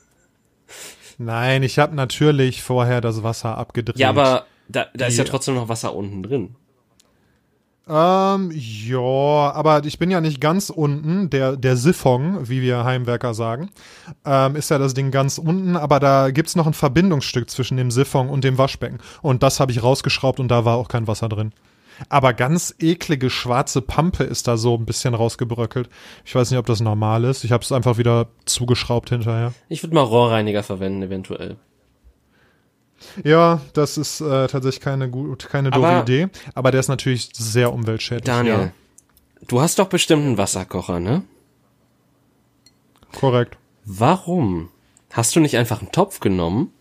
Nein, ich habe natürlich vorher das Wasser abgedreht.
Ja, aber da, da ist ja trotzdem noch Wasser unten drin.
Ähm, ja, aber ich bin ja nicht ganz unten. Der, der Siphon, wie wir Heimwerker sagen, ähm, ist ja das Ding ganz unten, aber da gibt's noch ein Verbindungsstück zwischen dem Siphon und dem Waschbecken. Und das habe ich rausgeschraubt und da war auch kein Wasser drin. Aber ganz eklige schwarze Pampe ist da so ein bisschen rausgebröckelt. Ich weiß nicht, ob das normal ist. Ich habe es einfach wieder zugeschraubt hinterher.
Ich würde mal Rohrreiniger verwenden, eventuell.
Ja, das ist äh, tatsächlich keine gut, keine doofe aber, Idee, aber der ist natürlich sehr umweltschädlich.
Daniel, ja. du hast doch bestimmt einen Wasserkocher, ne?
Korrekt.
Warum hast du nicht einfach einen Topf genommen,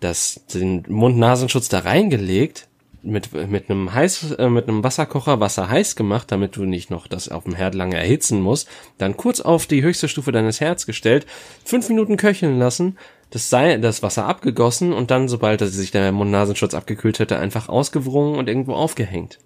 das den Mund-Nasenschutz da reingelegt, mit mit einem heiß äh, mit einem Wasserkocher Wasser heiß gemacht, damit du nicht noch das auf dem Herd lange erhitzen musst, dann kurz auf die höchste Stufe deines Herz gestellt, fünf Minuten köcheln lassen, das, sei, das Wasser abgegossen und dann, sobald sich der Mund-Nasenschutz abgekühlt hätte, einfach ausgewrungen und irgendwo aufgehängt.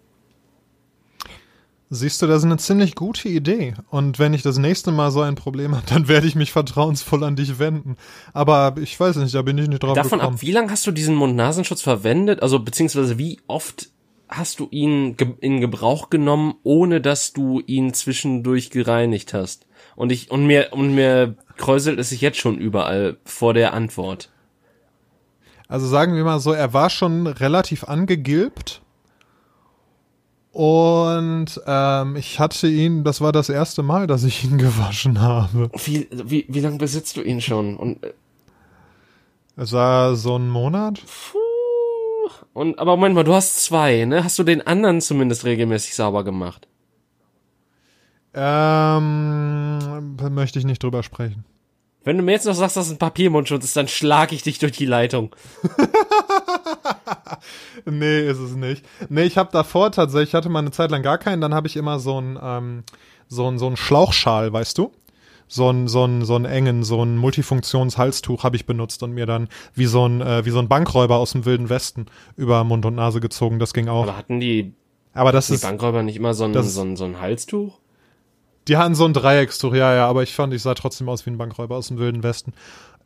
Siehst du, das ist eine ziemlich gute Idee. Und wenn ich das nächste Mal so ein Problem habe, dann werde ich mich vertrauensvoll an dich wenden. Aber ich weiß nicht, da bin ich nicht drauf
Davon
gekommen.
ab, wie lange hast du diesen Mund-Nasenschutz verwendet? Also beziehungsweise wie oft hast du ihn in Gebrauch genommen, ohne dass du ihn zwischendurch gereinigt hast? Und ich und mir und mir kräuselt es sich jetzt schon überall vor der Antwort.
Also sagen wir mal so, er war schon relativ angegilbt. Und ähm, ich hatte ihn, das war das erste Mal, dass ich ihn gewaschen habe.
Wie, wie, wie lange besitzt du ihn schon? Und, äh,
es war so ein Monat.
Puh. Und aber Moment mal, du hast zwei, ne? Hast du den anderen zumindest regelmäßig sauber gemacht?
Ähm, möchte ich nicht drüber sprechen.
Wenn du mir jetzt noch sagst, dass es ein Papiermundschutz ist, dann schlag ich dich durch die Leitung.
nee, ist es nicht. Nee, ich habe davor tatsächlich, ich hatte mal eine Zeit lang gar keinen, dann habe ich immer so ein ähm, so so ein Schlauchschal, weißt du? So ein so so ein engen, so ein Multifunktionshalstuch habe ich benutzt und mir dann wie so ein äh, wie so ein Bankräuber aus dem wilden Westen über Mund und Nase gezogen, das ging auch.
Aber hatten die
aber das
die
ist
Bankräuber nicht immer so ein, so ein, so ein Halstuch?
Die hatten so ein Dreieckstuch, ja, ja, aber ich fand, ich sah trotzdem aus wie ein Bankräuber aus dem Wilden Westen.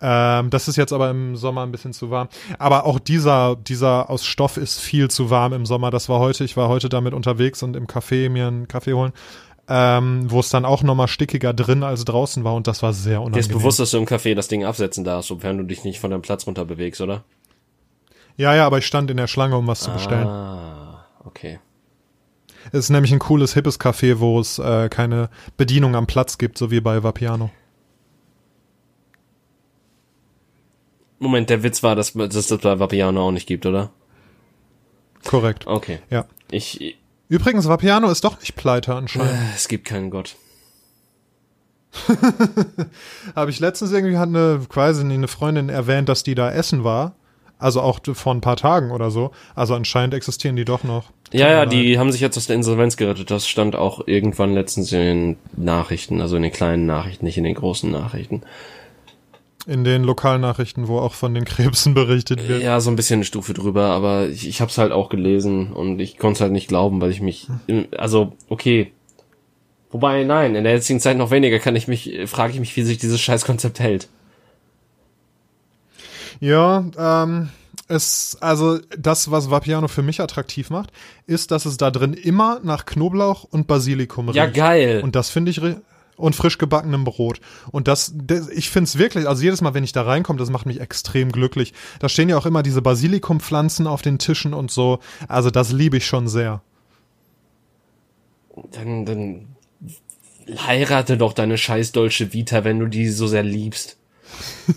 Ähm, das ist jetzt aber im Sommer ein bisschen zu warm. Aber auch dieser, dieser aus Stoff ist viel zu warm im Sommer. Das war heute, ich war heute damit unterwegs und im Café mir einen Kaffee holen. Ähm, wo es dann auch nochmal stickiger drin als draußen war und das war sehr unangenehm.
Dir ist bewusst, dass du im Café das Ding absetzen darfst, sofern du dich nicht von deinem Platz runter bewegst, oder?
Ja, ja, aber ich stand in der Schlange, um was zu bestellen.
Ah, okay.
Es ist nämlich ein cooles, hippes Café, wo es äh, keine Bedienung am Platz gibt, so wie bei Vapiano.
Moment, der Witz war, dass, dass es das bei Vapiano auch nicht gibt, oder?
Korrekt.
Okay.
Ja.
Ich.
Übrigens, Vapiano ist doch nicht pleite anscheinend.
Äh, es gibt keinen Gott.
Habe ich letztens irgendwie hat eine, quasi eine Freundin erwähnt, dass die da essen war. Also auch vor ein paar Tagen oder so. Also anscheinend existieren die doch noch.
Ja, ja, die haben sich jetzt aus der Insolvenz gerettet. Das stand auch irgendwann letztens in den Nachrichten, also in den kleinen Nachrichten, nicht in den großen Nachrichten.
In den Lokalnachrichten, wo auch von den Krebsen berichtet wird.
Ja, so ein bisschen eine Stufe drüber, aber ich, ich habe es halt auch gelesen und ich konnte es halt nicht glauben, weil ich mich, also okay, wobei nein, in der jetzigen Zeit noch weniger kann ich mich, frage ich mich, wie sich dieses Scheißkonzept hält.
Ja, ähm, es, also das, was Vapiano für mich attraktiv macht, ist, dass es da drin immer nach Knoblauch und Basilikum riecht.
Ja, geil.
Und das finde ich und frisch gebackenem Brot. Und das, das ich finde es wirklich, also jedes Mal, wenn ich da reinkomme, das macht mich extrem glücklich. Da stehen ja auch immer diese Basilikumpflanzen auf den Tischen und so. Also das liebe ich schon sehr.
Dann, dann heirate doch deine scheiß Dolce Vita, wenn du die so sehr liebst.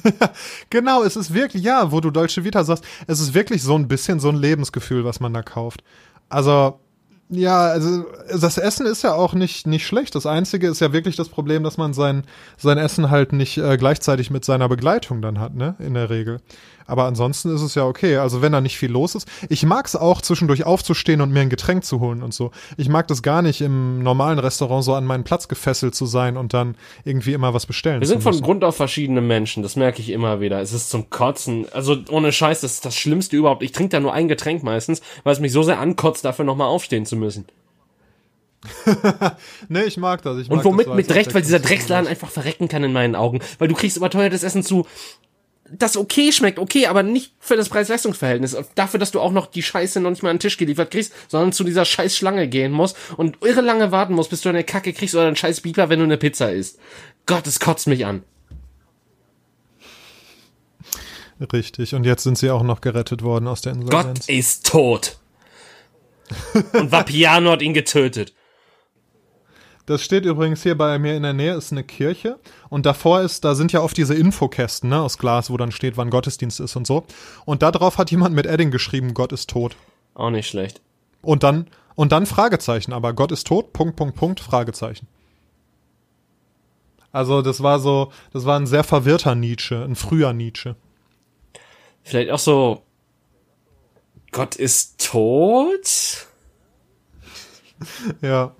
genau, es ist wirklich, ja, wo du Dolce Vita sagst, es ist wirklich so ein bisschen so ein Lebensgefühl, was man da kauft. Also, ja, also das Essen ist ja auch nicht nicht schlecht. Das einzige ist ja wirklich das Problem, dass man sein sein Essen halt nicht äh, gleichzeitig mit seiner Begleitung dann hat, ne, in der Regel. Aber ansonsten ist es ja okay. Also wenn da nicht viel los ist. Ich mag es auch zwischendurch aufzustehen und mir ein Getränk zu holen und so. Ich mag das gar nicht im normalen Restaurant so an meinen Platz gefesselt zu sein und dann irgendwie immer was bestellen.
Wir sind von Grund auf verschiedene Menschen. Das merke ich immer wieder. Es ist zum Kotzen. Also ohne Scheiß, das ist das Schlimmste überhaupt. Ich trinke da nur ein Getränk meistens, weil es mich so sehr ankotzt, dafür nochmal aufstehen zu müssen.
nee, ich mag das. Ich mag
und womit das, mit Recht, weil dieser Drecksladen einfach verrecken kann in meinen Augen. Weil du kriegst überteuertes Essen zu das okay schmeckt, okay, aber nicht für das Preis-Leistungs-Verhältnis. Dafür, dass du auch noch die Scheiße noch nicht mal an den Tisch geliefert kriegst, sondern zu dieser scheiß Schlange gehen musst und irre lange warten musst, bis du eine Kacke kriegst oder einen scheiß Beeper, wenn du eine Pizza isst. Gott, es kotzt mich an.
Richtig, und jetzt sind sie auch noch gerettet worden aus der
Insolvenz. Gott ist tot. und Vapiano hat ihn getötet.
Das steht übrigens hier bei mir in der Nähe, ist eine Kirche. Und davor ist, da sind ja oft diese Infokästen, ne, aus Glas, wo dann steht, wann Gottesdienst ist und so. Und da drauf hat jemand mit Edding geschrieben, Gott ist tot.
Auch nicht schlecht.
Und dann, und dann Fragezeichen, aber Gott ist tot, Punkt, Punkt, Punkt, Fragezeichen. Also, das war so, das war ein sehr verwirrter Nietzsche, ein früher Nietzsche.
Vielleicht auch so, Gott ist tot?
ja.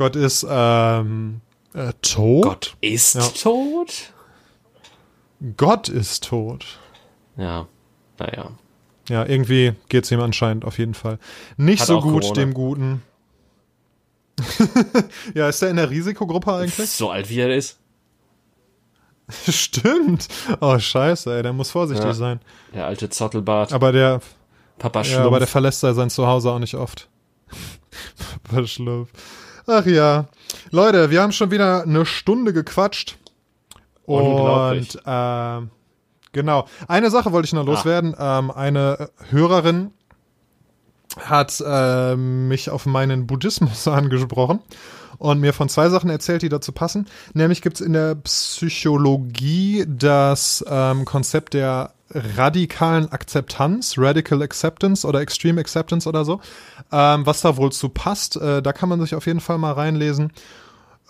Gott ist ähm, äh, tot.
Gott ist ja. tot?
Gott ist tot.
Ja, naja.
Ja, irgendwie geht es ihm anscheinend auf jeden Fall nicht Hat so gut, Corona. dem Guten. ja, ist er in der Risikogruppe eigentlich?
So alt wie er ist.
Stimmt. Oh, scheiße, ey, der muss vorsichtig ja, sein.
Der alte Zottelbart.
Aber der.
Papa
Schlumpf. Ja, aber der verlässt sein Zuhause auch nicht oft. Papa Schlumpf. Ach ja. Leute, wir haben schon wieder eine Stunde gequatscht. Und äh, genau. Eine Sache wollte ich noch ah. loswerden. Ähm, eine Hörerin hat äh, mich auf meinen Buddhismus angesprochen und mir von zwei Sachen erzählt, die dazu passen. Nämlich gibt es in der Psychologie das ähm, Konzept der radikalen Akzeptanz, Radical Acceptance oder Extreme Acceptance oder so, ähm, was da wohl zu passt. Äh, da kann man sich auf jeden Fall mal reinlesen.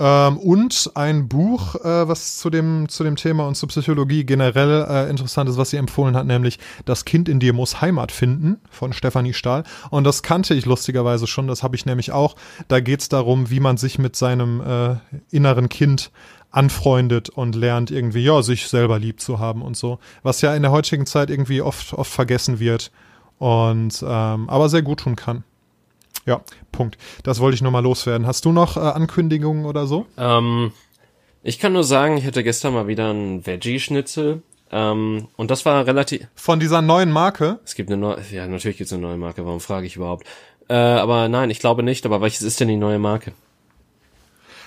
Ähm, und ein Buch, äh, was zu dem, zu dem Thema und zur Psychologie generell äh, interessant ist, was sie empfohlen hat, nämlich Das Kind in dir muss Heimat finden von Stefanie Stahl. Und das kannte ich lustigerweise schon, das habe ich nämlich auch. Da geht es darum, wie man sich mit seinem äh, inneren Kind anfreundet und lernt irgendwie, ja, sich selber lieb zu haben und so. Was ja in der heutigen Zeit irgendwie oft, oft vergessen wird und ähm, aber sehr gut tun kann. Ja, Punkt. Das wollte ich nur mal loswerden. Hast du noch äh, Ankündigungen oder so?
Ähm, ich kann nur sagen, ich hatte gestern mal wieder einen Veggie-Schnitzel. Ähm, und das war relativ.
Von dieser neuen Marke?
Es gibt eine neue, ja, natürlich gibt es eine neue Marke, warum frage ich überhaupt? Äh, aber nein, ich glaube nicht, aber welches ist denn die neue Marke?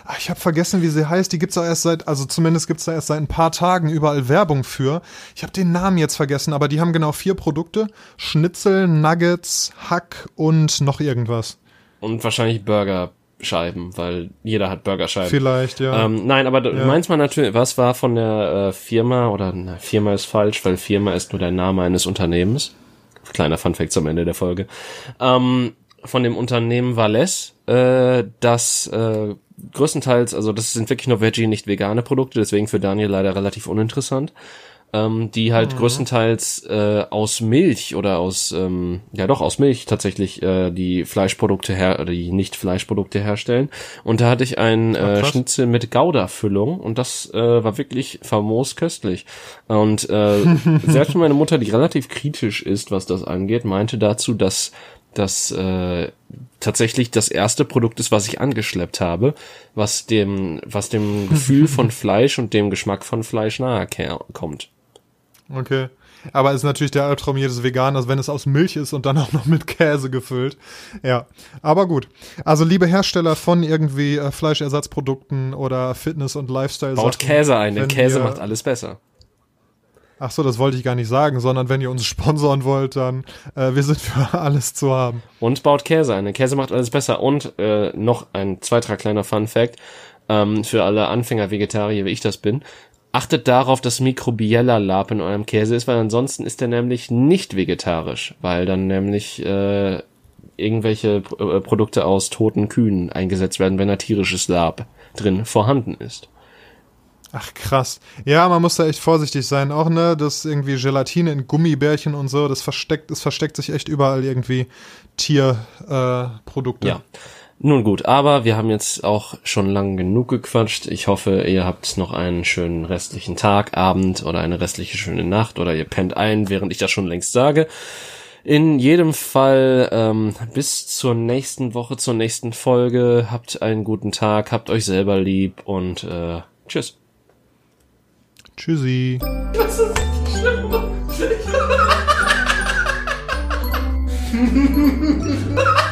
Ach, ich habe vergessen, wie sie heißt. Die gibt's auch erst seit, also zumindest gibt's da erst seit ein paar Tagen überall Werbung für. Ich habe den Namen jetzt vergessen, aber die haben genau vier Produkte: Schnitzel, Nuggets, Hack und noch irgendwas.
Und wahrscheinlich Burgerscheiben, weil jeder hat Burgerscheiben.
Vielleicht, ja.
Ähm, nein, aber ja. meinst man natürlich, was war von der äh, Firma oder na, Firma ist falsch, weil Firma ist nur der Name eines Unternehmens. Kleiner Funfact zum Ende der Folge. Ähm, von dem Unternehmen Valles, äh, das äh, größtenteils, also das sind wirklich nur Veggie, nicht vegane Produkte, deswegen für Daniel leider relativ uninteressant. Ähm, die halt mhm. größtenteils äh, aus Milch oder aus, ähm, ja doch, aus Milch tatsächlich äh, die Fleischprodukte her, die nicht Fleischprodukte herstellen. Und da hatte ich ein äh, Schnitzel mit Gouda-Füllung und das äh, war wirklich famos köstlich. Und äh, selbst meine Mutter, die relativ kritisch ist, was das angeht, meinte dazu, dass das äh, tatsächlich das erste Produkt ist, was ich angeschleppt habe, was dem, was dem Gefühl von Fleisch und dem Geschmack von Fleisch nahe kommt.
Okay. Aber es ist natürlich der Albtraum jedes Veganers, wenn es aus Milch ist und dann auch noch mit Käse gefüllt. Ja, aber gut. Also liebe Hersteller von irgendwie äh, Fleischersatzprodukten oder Fitness- und Lifestyle.
Baut Käse ein, denn Käse ihr, macht alles besser.
Ach so, das wollte ich gar nicht sagen, sondern wenn ihr uns sponsoren wollt, dann äh, wir sind für alles zu haben.
Und baut Käse ein. Käse macht alles besser. Und äh, noch ein zweiter kleiner Fun Fact ähm, für alle Anfänger-Vegetarier, wie ich das bin. Achtet darauf, dass Mikrobiella Lab in eurem Käse ist, weil ansonsten ist der nämlich nicht vegetarisch, weil dann nämlich äh, irgendwelche äh, Produkte aus toten Kühen eingesetzt werden, wenn da tierisches Lab drin vorhanden ist.
Ach krass. Ja, man muss da echt vorsichtig sein. Auch ne, das irgendwie Gelatine in Gummibärchen und so, das versteckt, es versteckt sich echt überall irgendwie Tierprodukte. Äh,
ja. Nun gut, aber wir haben jetzt auch schon lang genug gequatscht. Ich hoffe, ihr habt noch einen schönen restlichen Tag, Abend oder eine restliche schöne Nacht oder ihr pennt ein, während ich das schon längst sage. In jedem Fall ähm, bis zur nächsten Woche, zur nächsten Folge. Habt einen guten Tag, habt euch selber lieb und äh, tschüss.
Tschüssi. Das ist schlimm.